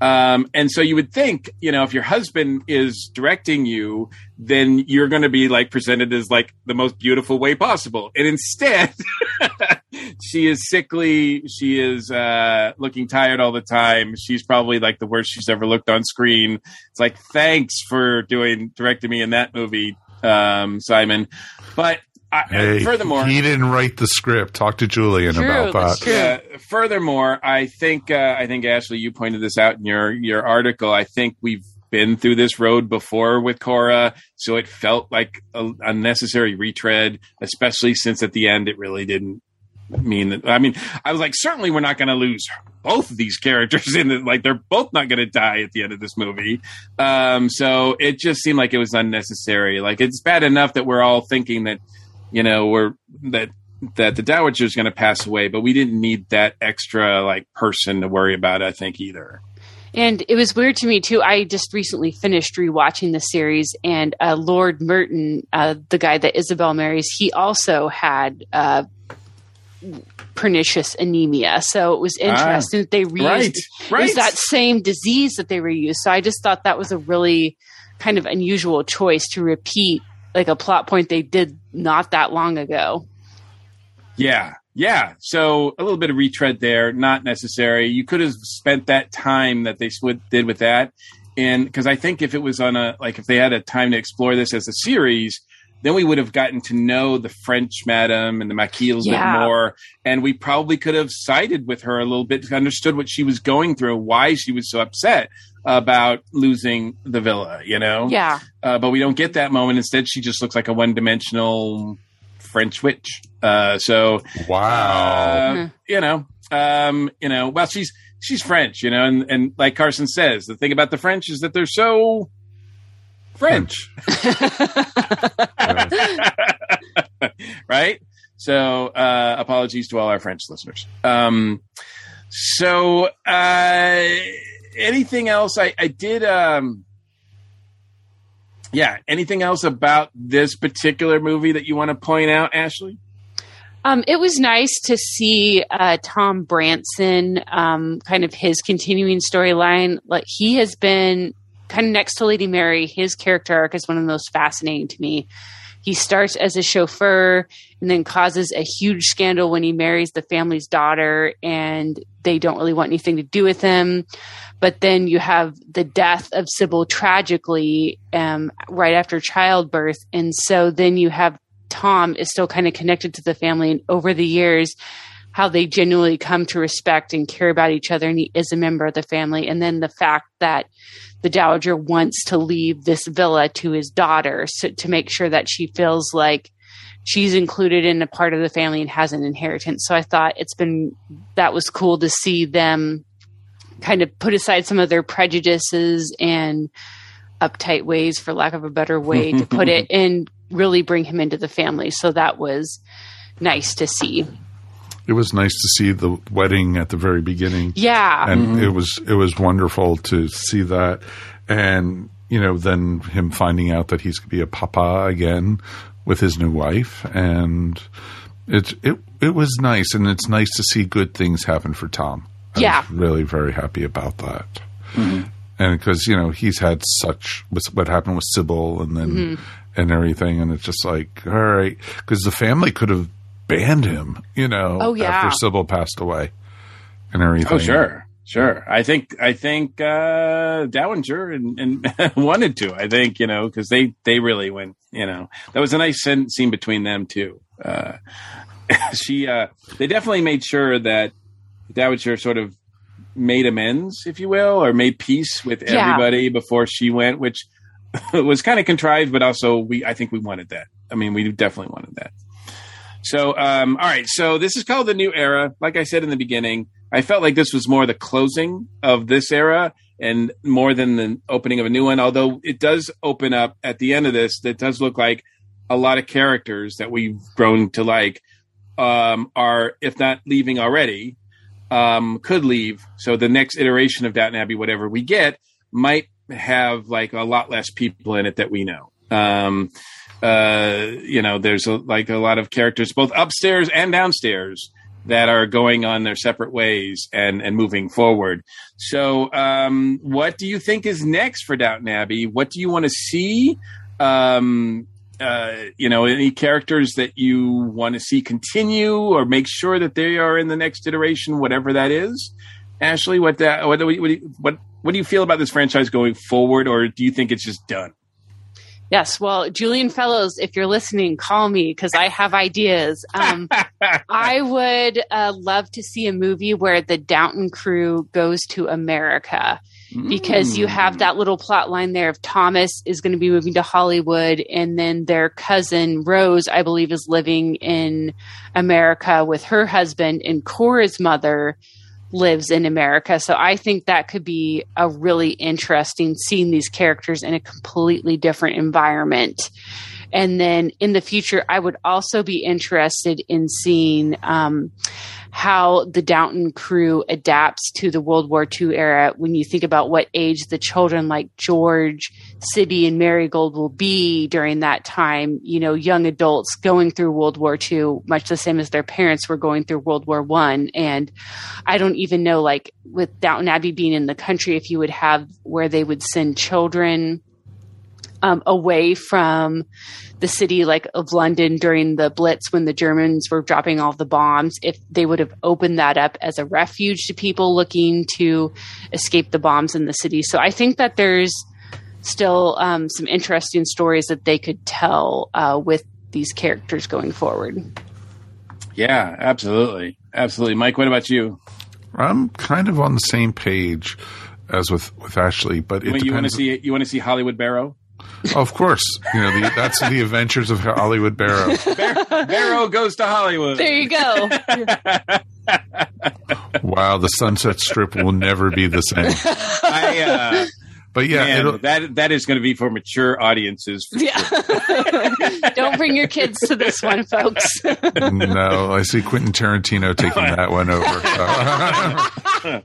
Um, and so you would think, you know, if your husband is directing you, then you're going to be like presented as like the most beautiful way possible. And instead, she is sickly. She is uh, looking tired all the time. She's probably like the worst she's ever looked on screen. It's like, thanks for doing directing me in that movie, um, Simon. But I, Hey, furthermore, he didn't write the script. Talk to Julian about that. yeah. Furthermore, I think uh, I think Ashley, you pointed this out in your your article. I think we've been through this road before with Cora, so it felt like a unnecessary retread, especially since at the end it really didn't mean that. I mean, I was like, certainly we're not going to lose both of these characters in it. Like they're both not going to die at the end of this movie. Um, so it just seemed like it was unnecessary. Like it's bad enough that we're all thinking that you know we're that that the dowager is going to pass away but we didn't need that extra like person to worry about i think either And it was weird to me too. I just recently finished rewatching the series, and uh, Lord Merton, uh, the guy that Isobel marries, he also had uh, pernicious anemia. So it was interesting that they reused right, it was right. that same disease that they reused. So I just thought that was a really kind of unusual choice to repeat like a plot point they did not that long ago. Yeah, yeah. So a little bit of retread there, not necessary. You could have spent that time that they did with that, and because I think if it was on a like if they had a time to explore this as a series, then we would have gotten to know the French madam and the Marquis a little Yeah. bit more, and we probably could have sided with her a little bit, understood what she was going through, why she was so upset about losing the villa. You know, Yeah. uh, but we don't get that moment. Instead, she just looks like a one-dimensional French witch. Uh, so wow, uh, you know, um, you know, well, she's she's French, you know, and and like Carson says, the thing about the French is that they're so French, right? So, uh, apologies to all our French listeners. Um, so, uh, anything else? I, I did, um, yeah, anything else about this particular movie that you want to point out, Ashley? Um, it was nice to see uh, Tom Branson, um, kind of his continuing storyline. Like he has been kind of next to Lady Mary. His character arc is one of the most fascinating to me. He starts as a chauffeur and then causes a huge scandal when he marries the family's daughter, and they don't really want anything to do with him. But then you have the death of Sybil tragically um, right after childbirth, and so then you have Tom is still kind of connected to the family, and over the years, how they genuinely come to respect and care about each other, and he is a member of the family. And then the fact that the dowager wants to leave this villa to his daughter so, to make sure that she feels like she's included in a part of the family and has an inheritance. So I thought it's been that was cool to see them kind of put aside some of their prejudices and uptight ways, for lack of a better way to put it, and really bring him into the family. So that was nice to see. It was nice to see the wedding at the very beginning. Yeah. and mm-hmm. it was it was wonderful to see that, and you know, then him finding out that he's going to be a papa again with his new wife, and it it it was nice, and it's nice to see good things happen for Tom. I Yeah. was really very happy about that, and because you know he's had such with what happened with Sybil, and then Mhm. and everything, and it's just like all right, because the family could have banned him, you know, Oh, yeah. after Sybil passed away, and everything. Oh, sure, sure. I think I think uh, Dowager and, and wanted to. I think you know because they they really went. You know that was a nice scene scene between them too. Uh, she uh, they definitely made sure that Dowager sort of made amends, if you will, or made peace with Yeah. everybody before she went, which was kind of contrived, but also we I think we wanted that. I mean, we definitely wanted that. So, um, all right. So this is called the new era. Like I said in the beginning, I felt like this was more the closing of this era and more than the opening of a new one. Although it does open up at the end of this, that does look like a lot of characters that we've grown to like um, are, if not leaving already, um, could leave. So the next iteration of Downton Abbey, whatever we get, might have like a lot less people in it that we know. Um, uh, you know, there's a, like a lot of characters both upstairs and downstairs that are going on their separate ways and and moving forward. So, um, what do you think is next for Downton Abbey? What do you want to see? Um, uh, you know, any characters that you want to see continue or make sure that they are in the next iteration, whatever that is. Ashley, what that, what, what, what what do you feel about this franchise going forward, or do you think it's just done? Yes, well, Julian Fellowes, if you're listening, call me because I have ideas. Um, I would uh, love to see a movie where the Downton crew goes to America because you have that little plot line there of Thomas is going to be moving to Hollywood, and then their cousin Rose, I believe, is living in America with her husband, and Cora's mother lives in America. So I think that could be a really interesting seeing these characters in a completely different environment. And then in the future, I would also be interested in seeing um, how the Downton crew adapts to the World War II era when you think about what age the children like George, Sibby, and Marigold will be during that time. You know, young adults going through World War II, much the same as their parents were going through World War One. And I don't even know, like, with Downton Abbey being in the country, if you would have where they would send children um, away from the city like of London during the Blitz when the Germans were dropping all the bombs, if they would have opened that up as a refuge to people looking to escape the bombs in the city. So I think that there's still um, some interesting stories that they could tell uh, with these characters going forward. Yeah, absolutely, absolutely. Mike, what about you? I'm kind of on the same page as with with Ashley, but it Wait, you want to see you want to see Hollywood Barrow? Of course, you know the, that's the adventures of Hollywood Barrow. Barrow goes to Hollywood. There you go. Wow, the Sunset Strip will never be the same. I, uh, But yeah, man, that that is going to be for mature audiences. Yeah. Don't bring your kids to this one, folks. no, I see Quentin Tarantino taking that one over. so.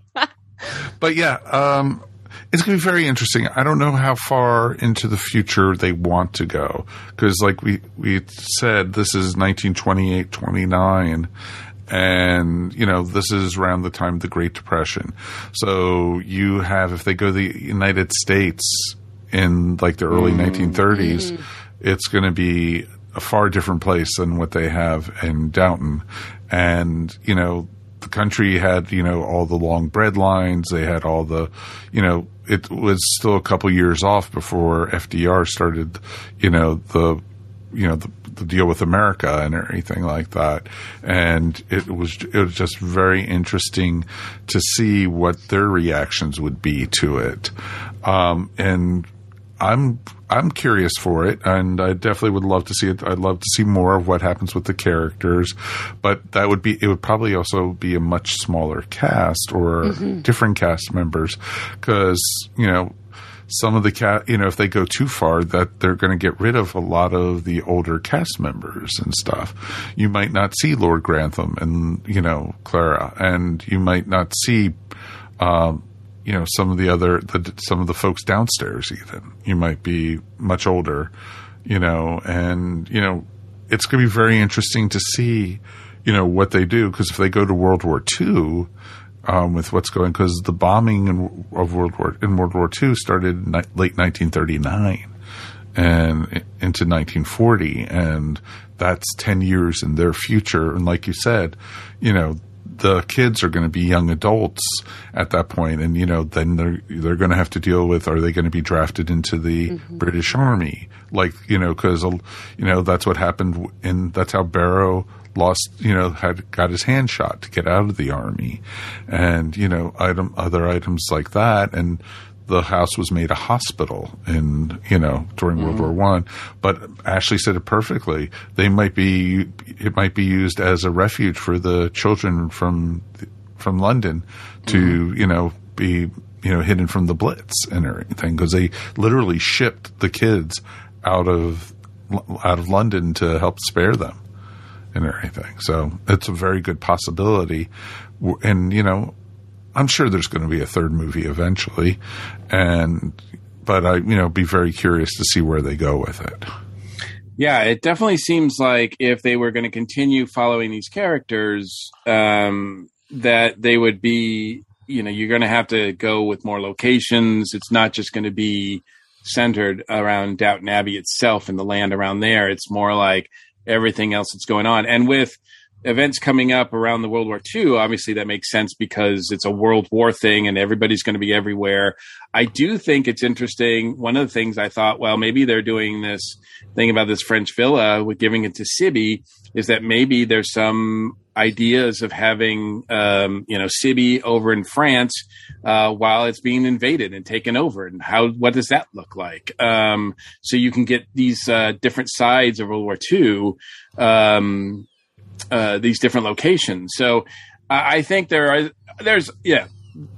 but yeah, um, it's going to be very interesting. I don't know how far into the future they want to go because, like we we said, this is 1928, 29. And, you know, this is around the time of the Great Depression. So you have, if they go to the United States in like the early mm. 1930s, mm. it's going to be a far different place than what they have in Downton. And, you know, the country had, you know, all the long bread lines. They had all the, you know, it was still a couple years off before FDR started, you know, the, you know, the, the deal with America and everything like that. And it was, it was just very interesting to see what their reactions would be to it. Um, and I'm I'm curious for it, and I definitely would love to see it. I'd love to see more of what happens with the characters, but that would be it. Would probably also be a much smaller cast or Mhm. different cast members, because you know some of the cat. You know, if they go too far, that they're going to get rid of a lot of the older cast members and stuff. You might not see Lord Grantham and you know Clara, and you might not see. Um, you know some of the other the, some of the folks downstairs even you might be much older you know and you know it's going to be very interesting to see you know what they do because if they go to world war ii um, with what's going because the bombing in, of world war in world war ii started ni- late 1939 and into 1940 and that's 10 years in their future. And like you said you know the kids are going to be young adults at that point and you know then they're they're going to have to deal with are they going to be drafted into the British army? Like you know cuz you know that's what happened in that's how Barrow lost you know had got his hand shot to get out of the army. And you know item other items like that. And the house was made a hospital in you know during World mm-hmm. War One. But Ashley said it perfectly. They might be it might be used as a refuge for the children from from London to mm-hmm. you know be you know hidden from the Blitz and everything. Because they literally shipped the kids out of out of London to help spare them and everything. So it's a very good possibility. And, you know, I'm sure there's going to be a third movie eventually. And, but I, you know, be very curious to see where they go with it. Yeah, it definitely seems like if they were going to continue following these characters, um, that they would be, you know, you're going to have to go with more locations. It's not just going to be centered around Downton Abbey itself and the land around there. It's more like everything else that's going on. And with events coming up around the World War II, obviously that makes sense because it's a World War thing and everybody's going to be everywhere. I do think it's interesting. One of the things I thought, well, maybe they're doing this thing about this French villa with giving it to Sibby is that maybe there's some ideas of having, um, you know, Sibby over in France uh, while it's being invaded and taken over. And how, what does that look like? Um, so you can get these uh, different sides of World War II. Um, uh, these different locations. So I I think there are there's yeah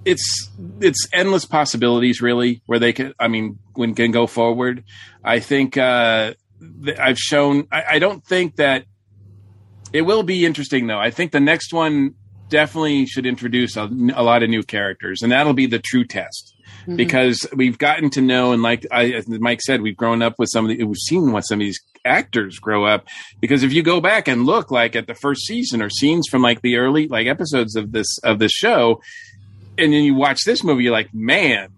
it's it's endless possibilities really where they can I mean when can go forward. I think uh, th- I've shown. I, I don't think that it will be interesting though. I think the next one definitely should introduce a, a lot of new characters, and that'll be the true test. Mhm. Because we've gotten to know, and like I, as Mike said, we've grown up with some of the, we've seen what some of these actors grow up. Because if you go back and look, like at the first season or scenes from like the early like episodes of this of this show, and then you watch this movie, you're like, man,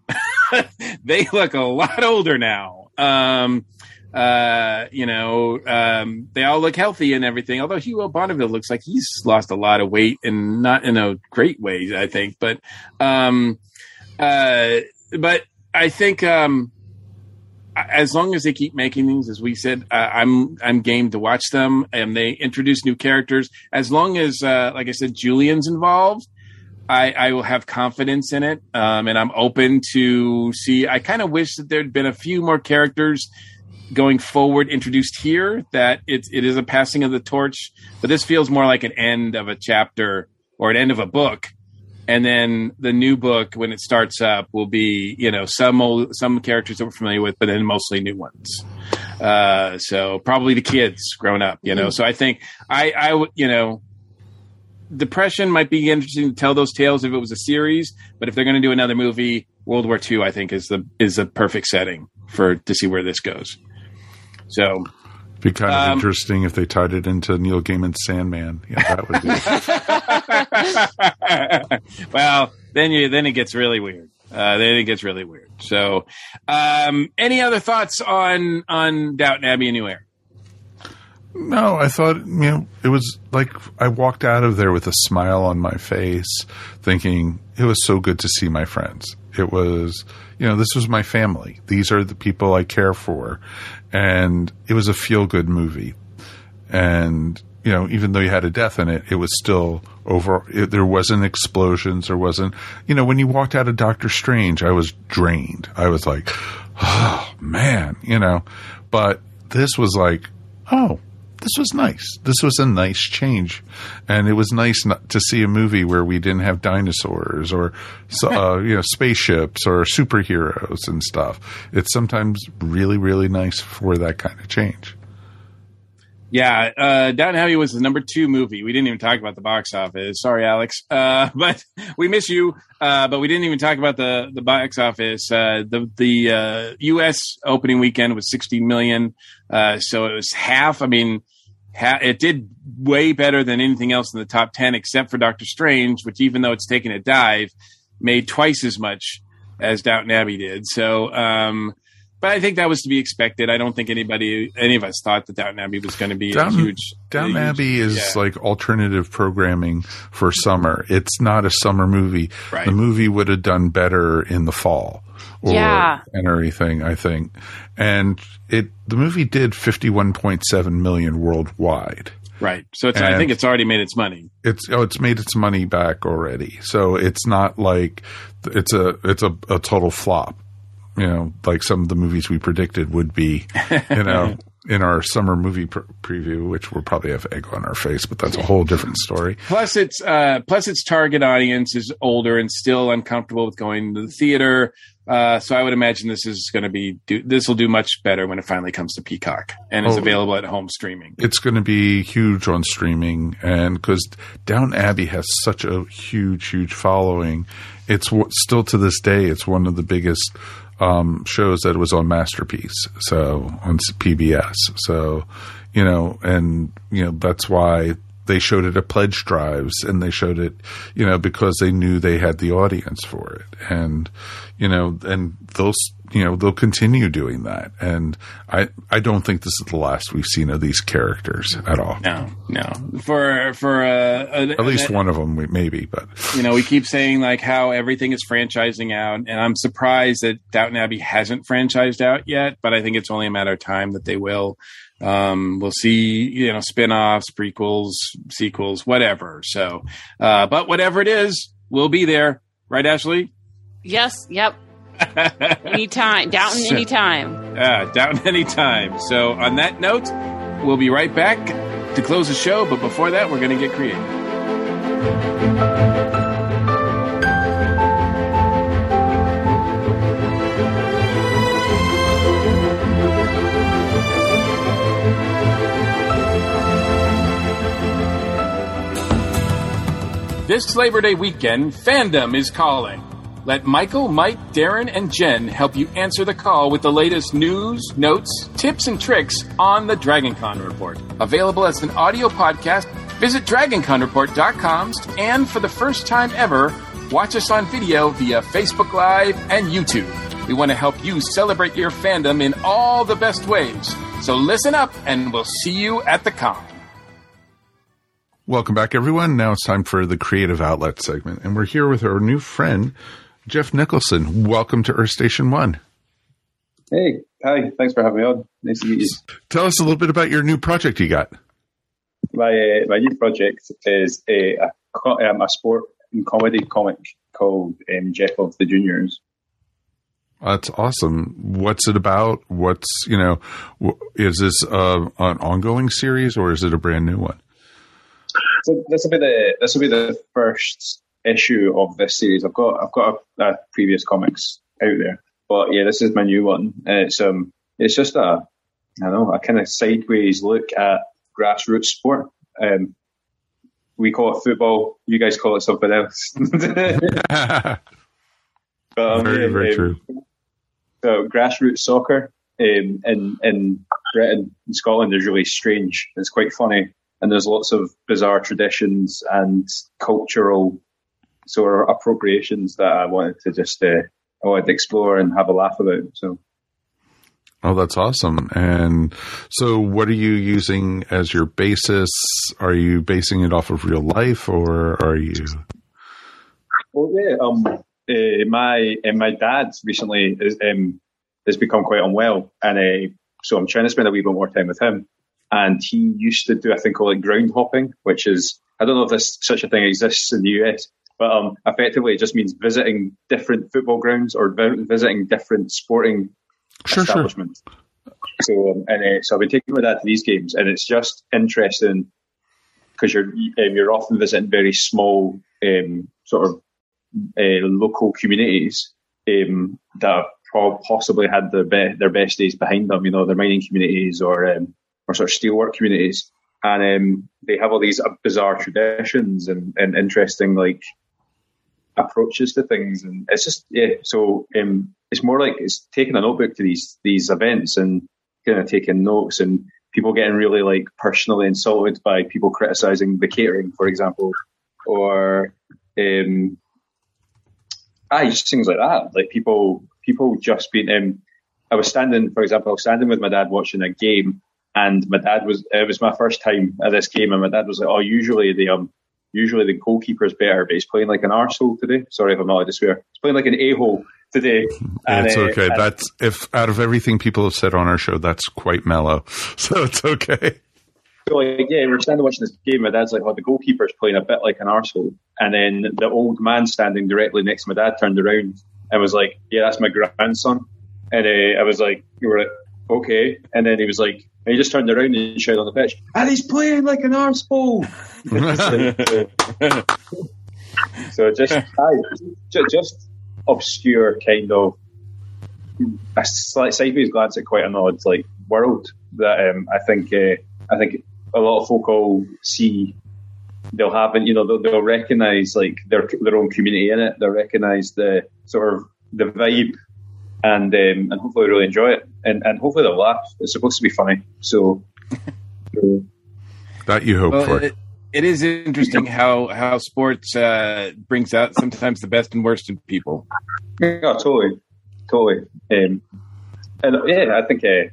they look a lot older now. Um, uh, you know, um, they all look healthy and everything. Although Hugo Bonneville looks like he's lost a lot of weight and not in a great way, I think. But, um, uh, but I think, um, as long as they keep making these, as we said, uh, I'm I'm game to watch them, and they introduce new characters. As long as, uh, like I said, Julian's involved, I, I will have confidence in it, um, and I'm open to see. I kind of wish that there'd been a few more characters going forward introduced here. That it it is a passing of the torch, but this feels more like an end of a chapter or an end of a book. And then the new book, when it starts up, will be you know some old some characters that we're familiar with, but then mostly new ones. Uh, so probably the kids growing up, you know. Mhm. So I think I I would you know depression might be interesting to tell those tales if it was a series, but if they're going to do another movie, World War II, I think is the is a perfect setting for to see where this goes. So Be kind of Um, interesting if they tied it into Neil Gaiman's Sandman. Yeah, that would be. well, then you then it gets really weird. Uh, then it gets really weird. So, um, any other thoughts on on Downton Abbey and New Era? No, I thought, you know, it was like I walked out of there with a smile on my face, thinking it was so good to see my friends. It was, you know, this was my family. These are the people I care for. And it was a feel good movie. And, you know, even though you had a death in it, it was still over. It, there wasn't explosions. There wasn't, you know, when you walked out of Doctor Strange, I was drained. I was like, oh, man, you know, but this was like, oh, this was nice. This was a nice change, and it was nice not to see a movie where we didn't have dinosaurs or uh, you know spaceships or superheroes and stuff. It's sometimes really really nice for that kind of change. Yeah, uh, Downton Abbey was the number two movie. We didn't even talk about the box office. Sorry, Alex, uh, but we miss you. Uh, but we didn't even talk about the the box office. Uh, the the uh, U.S. opening weekend was 60 million, uh, so it was half. I mean, ha- it did way better than anything else in the top 10, except for Doctor Strange, which even though it's taken a dive, made twice as much as Downton Abbey did. So. Um, but I think that was to be expected. I don't think anybody, any of us, thought that Downton Abbey was going to be a Downton, huge. Downton huge- Abbey is yeah. like alternative programming for summer. It's not a summer movie. Right. The movie would have done better in the fall. Or, Yeah. and everything, I think. And it, the movie did 51.7 million worldwide. right. So it's, I think it's already made its money. It's oh, it's made its money back already. So it's not like it's a it's a, a total flop. You know, like some of the movies we predicted would be. You know, in our summer movie pr- preview, which we'll probably have egg on our face, but that's a whole different story. Plus, its uh, plus its target audience is older and still uncomfortable with going to the theater. Uh, so I would imagine this is going to be do, this will do much better when it finally comes to Peacock and is Oh. available at home streaming. It's going to be huge on streaming, and because Down Abbey has such a huge, huge following, it's w- still to this day it's one of the biggest um, shows that it was on Masterpiece, so on PBS. So you know, and you know that's why they showed it at pledge drives, and they showed it, you know, because they knew they had the audience for it, and you know, and those you know they'll continue doing that and i i don't think this is the last we've seen of these characters at all No, no. For for uh, at least one of them we- maybe but you know, we keep saying like how everything is franchising out, and I'm surprised that Downton Abbey hasn't franchised out yet. But I think it's only a matter of time that they will. Um, we'll see, you know, spin-offs, prequels, sequels, whatever. So, uh, but whatever it is, we'll be there, right, Ashley? Yes. Yep anytime. Downton so, anytime. Yeah, uh, Downton anytime. So, on that note, we'll be right back to close the show, but before that, we're going to get creative. This Labor Day weekend, fandom is calling. Let Michael, Mike, Darren, and Jen help you answer the call with the latest news, notes, tips, and tricks on the DragonCon Report. Available as an audio podcast, visit DragonConReport.com and for the first time ever, watch us on video via Facebook Live and YouTube. We want to help you celebrate your fandom in all the best ways. So listen up, and we'll see you at the con. Welcome back, everyone. Now it's time for the creative outlet segment, and we're here with our new friend, Geoff Nicholson. Welcome to Earth Station One. Hey, hi. Thanks for having me on. Nice to meet you. Tell us a little bit about your new project you got. My uh, my new project is a a, um, a sport and comedy comic called um, Geoff of the Juniors. That's awesome. What's it about? What's you know? Is this uh, an ongoing series or is it a brand new one? So this will be the this will be the first issue of this series. I've got I've got a, a previous comics out there, but yeah, this is my new one. And it's um it's just a I don't know a kind of sideways look at grassroots sport. Um, we call it football. You guys call it something else. But, um, very, yeah, very um, true. So grassroots soccer um, in in Britain and Scotland is really strange. It's quite funny, and there's lots of bizarre traditions and cultural sort of appropriations that I wanted to just uh, I wanted to explore and have a laugh about. So Oh, that's awesome. And so, what are you using as your basis? Are you basing it off of real life, or are you? Well, yeah. Um, uh, my uh, my dad recently is, um, has become quite unwell, and uh, so I'm trying to spend a wee bit more time with him. And he used to do a thing called like ground hopping, which is I don't know if this such a thing exists in the US, but um, effectively it just means visiting different football grounds or visiting different sporting establishments. So um, and uh, so I've been taking with that to these games, and it's just interesting because you're um, you're often visiting very small um, sort of uh, local communities um, that have po- possibly had their be- their best days behind them. You know, their mining communities or um, or sort of steelwork communities, and um, they have all these bizarre traditions and, and interesting like approaches to things, and it's just yeah. So um, it's more like it's taking a notebook to these these events and kind of taking notes and people getting really like personally insulted by people criticizing the catering, for example, or um, ah, just things like that. Like people, people just being. Um, I was standing, for example, I was standing with my dad watching a game, and my dad was. It was my first time at this game, and my dad was like, "Oh, usually the um, usually the goalkeeper is better, but he's playing like an arsehole today." Sorry if I'm not allowed to swear. He's playing like an a hole today. And, it's uh, okay. and- That's if out of everything people have said on our show, that's quite mellow. So it's okay. So like, yeah, we're standing watching this game. My dad's like, "Oh, the goalkeeper's playing a bit like an arsehole. And then the old man standing directly next to my dad turned around and was like, "Yeah, that's my grandson." And uh, I was like, "You were like, okay." And then he was like, and he just turned around and shouted on the pitch, "And he's playing like an arsehole." so just, just obscure kind of a slight sideways glance at quite an odd like world that um, I think uh, I think a lot of folk will see. They'll have, and you know, they'll, they'll recognize like their their own community in it. They'll recognize the sort of the vibe, and um, and hopefully really enjoy it, and and hopefully they'll laugh. It's supposed to be funny, so. That you hope Well, for. it, it is interesting how how sports uh, brings out sometimes the best and worst in people. Yeah, totally, totally. Um, and yeah, I think, uh,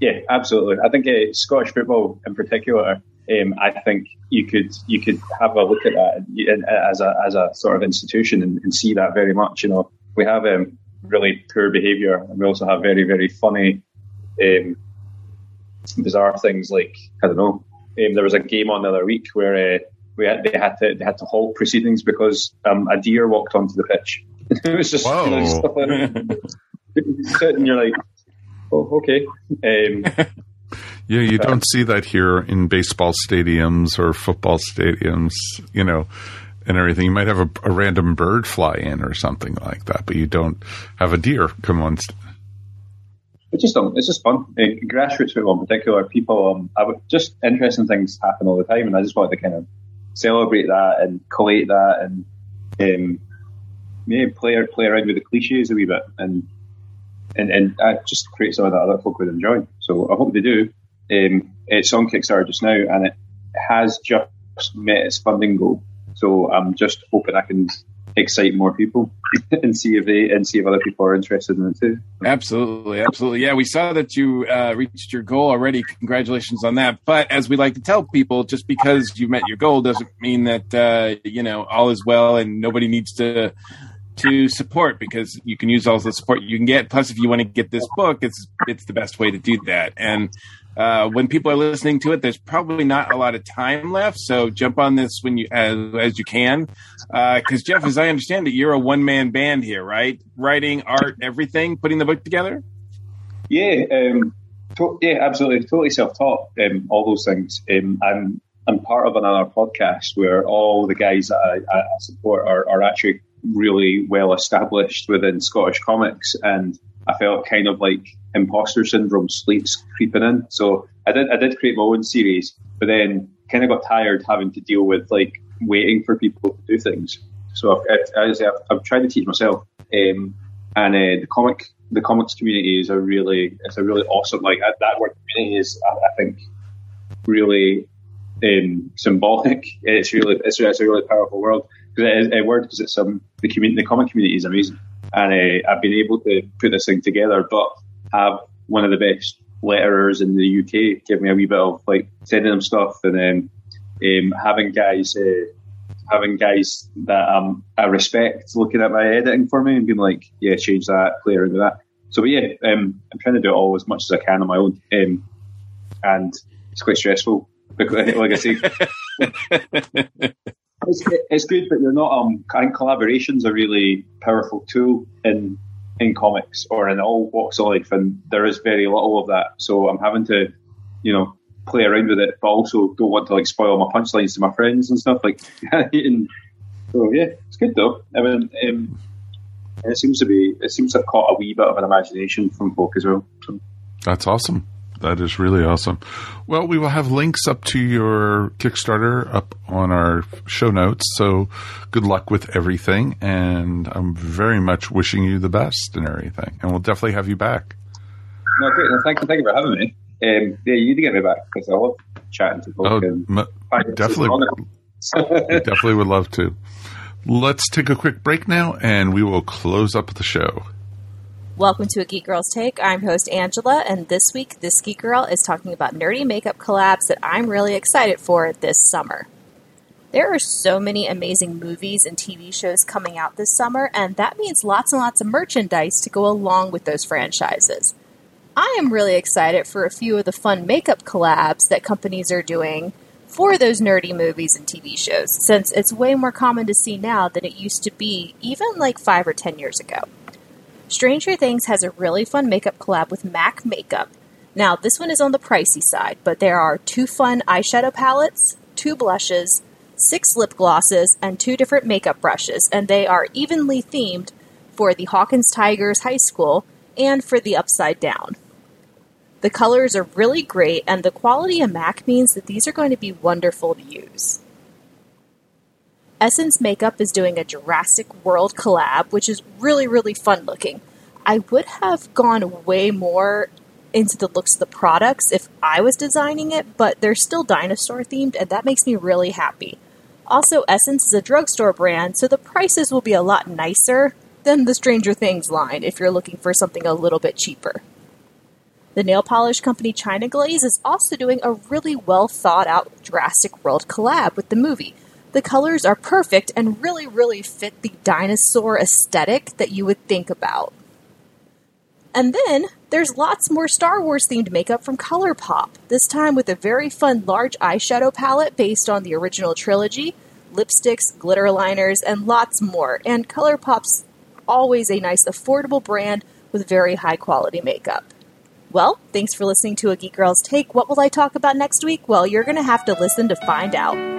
yeah, absolutely. I think uh, Scottish football in particular. Um, I think you could you could have a look at that as a as a sort of institution and, and see that very much. You know, we have um, really poor behaviour, and we also have very very funny, um, bizarre things like I don't know. Um, there was a game on the other week where uh, we had, they had to they had to halt proceedings because um, a deer walked onto the pitch. it was just you know, stuff like that. And you're like, oh, okay. Um, Yeah, you don't see that here in baseball stadiums or football stadiums, you know, and everything. You might have a, a random bird fly in or something like that, but you don't have a deer come on. St- it's just um, it's just fun. Uh, grassroots football in particular, people um, I would, just interesting things happen all the time, and I just wanted to kind of celebrate that and collate that and um, play play around with the cliches a wee bit and and and uh, just create something that other folk would enjoy. So I hope they do. Um, it's on Kickstarter just now, and it has just met its funding goal. So I'm just hoping I can excite more people and see if they and see if other people are interested in it too. Absolutely, absolutely. Yeah, we saw that you uh, reached your goal already. Congratulations on that. But as we like to tell people, just because you met your goal doesn't mean that uh, you know all is well and nobody needs to to support because you can use all the support you can get. Plus, if you want to get this book, it's it's the best way to do that. And uh, when people are listening to it, there's probably not a lot of time left. So jump on this when you as, as you can, because uh, Geoff, as I understand it, you're a one man band here, right? Writing, art, everything, putting the book together. Yeah, um, to- yeah, absolutely, totally self taught. Um, all those things. Um, I'm I'm part of another podcast where all the guys that I, I support are, are actually really well established within Scottish comics, and I felt kind of like imposter syndrome sleeps creeping in. So I did I did create my own series, but then kind of got tired having to deal with like waiting for people to do things. So I've, I've, I've tried to teach myself, um, and uh, the comic the comics community is a really it's a really awesome like that word community is I, I think really um, symbolic. It's really it's, it's a really powerful world because it is a word because it's um the community the comic community is amazing, and uh, I've been able to put this thing together, but have one of the best letterers in the UK give me a wee bit of like sending them stuff. And then um, having guys uh, having guys that um, I respect looking at my editing for me and being like, yeah, change that, play around with that. So but yeah, um, I'm trying to do it all as much as I can on my own, um, and it's quite stressful. Because, like I say, it's, it's good, but you're not. Um, I think collaboration's a really powerful tool in in comics or in all walks of life, and there is very little of that. So I'm having to, you know, play around with it, but also don't want to like spoil my punchlines to my friends and stuff like. and, so yeah, it's good though. I mean, um, it seems to be it seems to have caught a wee bit of an imagination from folk as well. So. That's awesome. That is really awesome. Well, we will have links up to your Kickstarter up on our show notes. So good luck with everything. And I'm very much wishing you the best and everything. And we'll definitely have you back. No, great. No, thank you. Thank you for having me. Um, yeah, you need to get me back because I love chatting to folks. Oh, m- definitely. definitely would love to. Let's take a quick break now and we will close up the show. Welcome to a Geek Girls Take. I'm host Angela, and this week, this Geek Girl is talking about nerdy makeup collabs that I'm really excited for this summer. There are so many amazing movies and TV shows coming out this summer, and that means lots and lots of merchandise to go along with those franchises. I am really excited for a few of the fun makeup collabs that companies are doing for those nerdy movies and TV shows, since it's way more common to see now than it used to be even like five or ten years ago. Stranger Things has a really fun makeup collab with MAC Makeup. Now, this one is on the pricey side, but there are two fun eyeshadow palettes, two blushes, six lip glosses, and two different makeup brushes, and they are evenly themed for the Hawkins Tigers High School and for the Upside Down. The colors are really great, and the quality of MAC means that these are going to be wonderful to use. Essence Makeup is doing a Jurassic World collab, which is really, really fun looking. I would have gone way more into the looks of the products if I was designing it, but they're still dinosaur themed, and that makes me really happy. Also, Essence is a drugstore brand, so the prices will be a lot nicer than the Stranger Things line if you're looking for something a little bit cheaper. The nail polish company China Glaze is also doing a really well thought out Jurassic World collab with the movie. The colors are perfect and really, really fit the dinosaur aesthetic that you would think about. And then there's lots more Star Wars themed makeup from ColourPop, this time with a very fun large eyeshadow palette based on the original trilogy, lipsticks, glitter liners, and lots more. And ColourPop's always a nice, affordable brand with very high quality makeup. Well, thanks for listening to A Geek Girl's Take. What will I talk about next week? Well, you're going to have to listen to find out.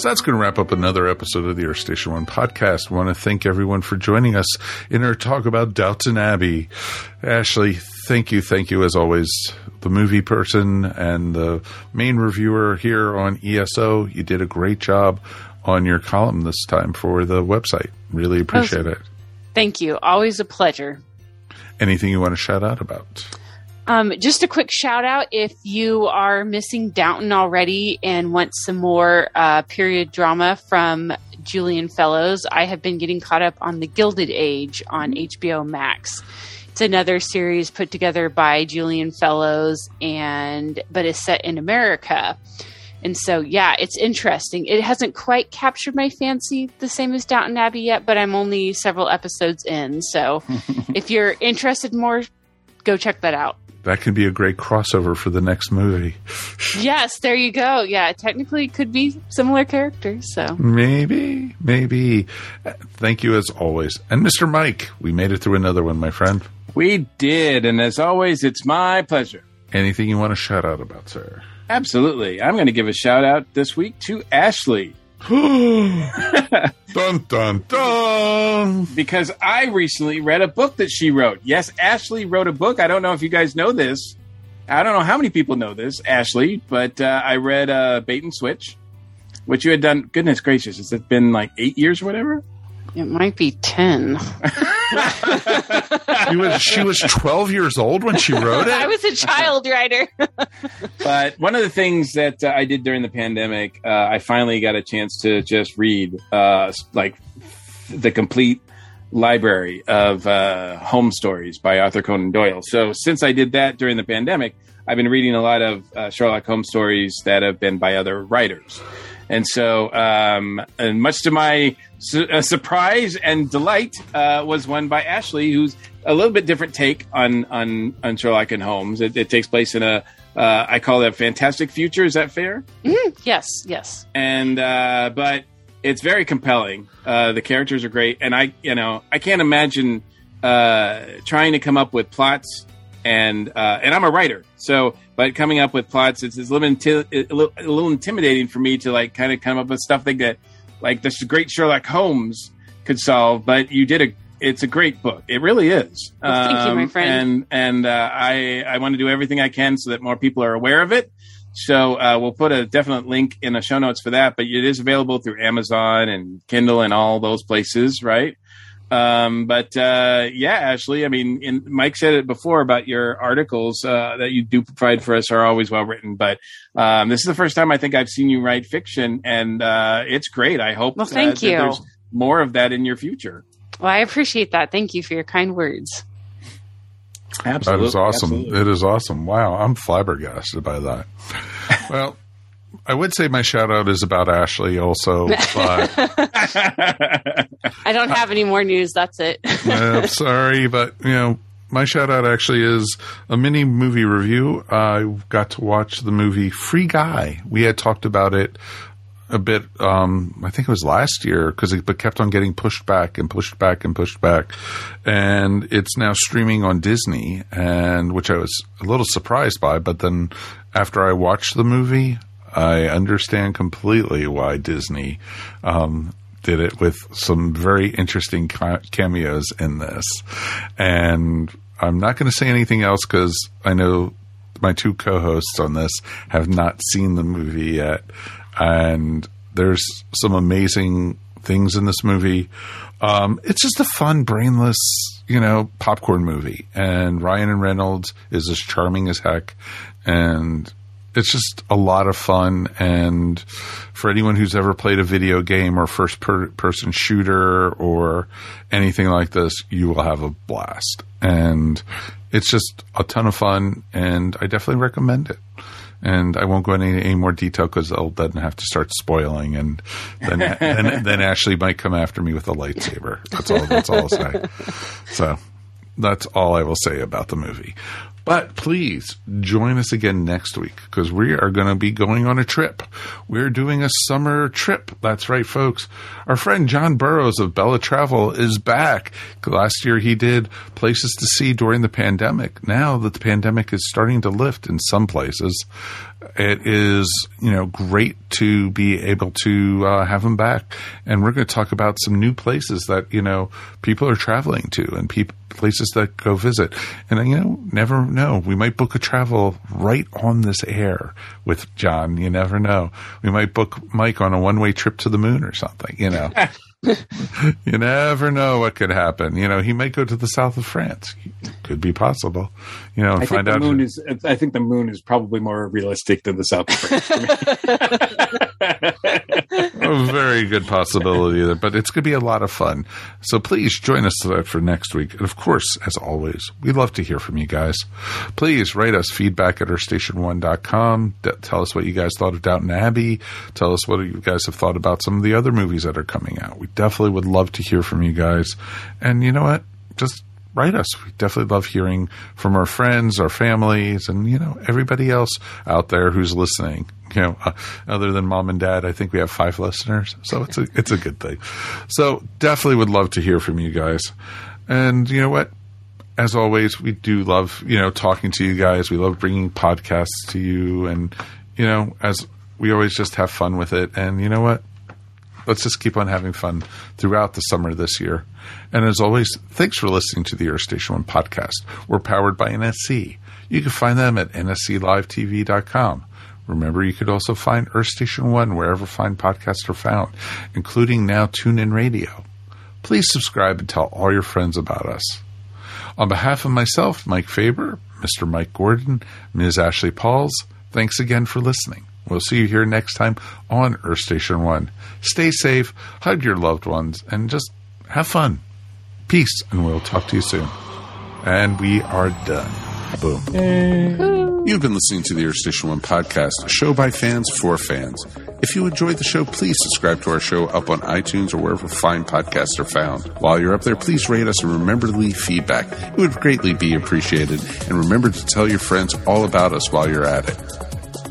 So that's going to wrap up another episode of the Earth Station One podcast. I want to thank everyone for joining us in our talk about Downton Abbey. Ashley, thank you, thank you as always, the movie person and the main reviewer here on ESO. You did a great job on your column this time for the website. Really appreciate it. Thank you. Always a pleasure. Anything you want to shout out about? Um, just a quick shout out if you are missing Downton already and want some more uh, period drama from Julian Fellowes, I have been getting caught up on The Gilded Age on HBO Max. It's another series put together by Julian Fellowes and but is set in America. And so, yeah, it's interesting. It hasn't quite captured my fancy the same as Downton Abbey yet, but I'm only several episodes in. So, if you're interested more, go check that out. That could be a great crossover for the next movie. yes, there you go. Yeah, technically it could be similar characters. So maybe, maybe. Thank you as always. And Mr. Mike, we made it through another one, my friend. We did. And as always, it's my pleasure. Anything you want to shout out about, sir? Absolutely. I'm going to give a shout out this week to Ashley. dun dun dun! Because I recently read a book that she wrote. Yes, Ashley wrote a book. I don't know if you guys know this. I don't know how many people know this, Ashley, but uh, I read uh, Bait and Switch, which you had done. Goodness gracious, has it been like eight years or whatever? It might be ten. she was she was twelve years old when she wrote it. I was a child writer. but one of the things that uh, I did during the pandemic, uh, I finally got a chance to just read uh, like the complete library of uh, Holmes stories by Arthur Conan Doyle. So since I did that during the pandemic, I've been reading a lot of uh, Sherlock Holmes stories that have been by other writers. And so, um, and much to my su- uh, surprise and delight, uh, was won by Ashley, who's a little bit different take on on, on Sherlock and Holmes. It, it takes place in a uh, I call it a fantastic future. Is that fair? Mm-hmm. Yes, yes. And uh, but it's very compelling. Uh, the characters are great, and I you know I can't imagine uh, trying to come up with plots and and I'm a writer, so but coming up with plots it's, it's a, little inti- a, little, a little intimidating for me to like kind of come up with stuff like that like this great Sherlock Holmes could solve. But you did a it's a great book. It really is. Well, thank um, you, my friend. And and uh, I I want to do everything I can so that more people are aware of it. So uh, we'll put a definite link in the show notes for that. But it is available through Amazon and Kindle and all those places, right? Um, but uh, yeah, Ashley, I mean, in, Mike said it before about your articles uh, that you do provide for us are always well written. But um, this is the first time I think I've seen you write fiction, and uh, it's great. I hope well, thank you. there's more of that in your future. Well, I appreciate that. Thank you for your kind words. Absolutely, that is awesome. Absolutely. It is awesome. Wow, I'm flabbergasted by that. well. I would say my shout out is about Ashley also, but I don't have any more news. That's it. I'm sorry, but you know, my shout out actually is a mini movie review. I got to watch the movie Free Guy. We had talked about it a bit. Um, I think it was last year because it kept on getting pushed back and pushed back and pushed back, and it's now streaming on Disney, and which I was a little surprised by. But then after I watched the movie, I understand completely why Disney um, did it with some very interesting cameos in this. And I'm not going to say anything else because I know my two co hosts on this have not seen the movie yet. And there's some amazing things in this movie. Um, it's just a fun, brainless, you know, popcorn movie. And Ryan and Reynolds is as charming as heck. And it's just a lot of fun. And for anyone who's ever played a video game or first per- person shooter or anything like this, you will have a blast. And it's just a ton of fun. And I definitely recommend it. And I won't go into any, any more detail because I'll then have to start spoiling, and then, then then Ashley might come after me with a lightsaber. That's all. That's all I'll say. So that's all I will say about the movie. But please join us again next week because we are going to be going on a trip. We're doing a summer trip. That's right, folks. Our friend John Burroughs of Bella Travel is back. Last year he did places to see during the pandemic. Now that the pandemic is starting to lift in some places, it is you know great to be able to uh, have him back. And we're going to talk about some new places that you know people are traveling to and people places that go visit. And you know never know. We might book a travel right on this air with john. You never know. We might book mike on a one-way trip to the moon or something you know you never know what could happen. You know, he might go to the south of France. Could be possible. You know, I find think the out. moon is. I think the moon is probably more realistic than the south of France. A very good possibility there, but it's going to be a lot of fun. So please join us for next week. And of course, as always, we love to hear from you guys. Please write us feedback at earthstation1.com. D- tell us what you guys thought of Downton Abbey. Tell us what you guys have thought about some of the other movies that are coming out. We definitely would love to hear from you guys. And you know what? Just write us. We definitely love hearing from our friends, our families, and you know everybody else out there who's listening. You know, uh, other than mom and dad, I think we have five listeners, so it's a it's a good thing. So definitely would love to hear from you guys. And you know what? As always, we do love you know talking to you guys. We love bringing podcasts to you, and you know, as we always just have fun with it. And you know what? Let's just keep on having fun throughout the summer this year. And as always, thanks for listening to the Earth Station One podcast. We're powered by NSC. You can find them at nsclivetv.com. Remember, you could also find Earth Station One wherever fine podcasts are found, including now TuneIn Radio. Please subscribe and tell all your friends about us. On behalf of myself, Mike Faber, Mr. Mike Gordon, Ms. Ashley Pauls, thanks again for listening. We'll see you here next time on Earth Station One. Stay safe, hug your loved ones, and just have fun. Peace, and we'll talk to you soon. And we are done. Boom. You've been listening to the Earth Station One podcast, show by fans for fans. If you enjoyed the show, please subscribe to our show up on iTunes or wherever fine podcasts are found. While you're up there, please rate us and remember to leave feedback. It would greatly be appreciated. And remember to tell your friends all about us while you're at it.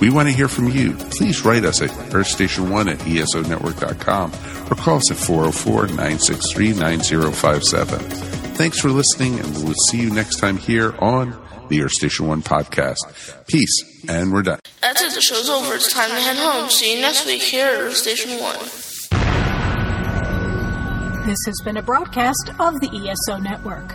We want to hear from you. Please write us at earthstation1 at esonetwork.com or call us at 404 963 9057. Thanks for listening, and we'll see you next time here on the Earth Station 1 podcast. Peace, and we're done. That's it. The show's over. It's time to head home. See you next week here at Earth Station 1. This has been a broadcast of the ESO Network.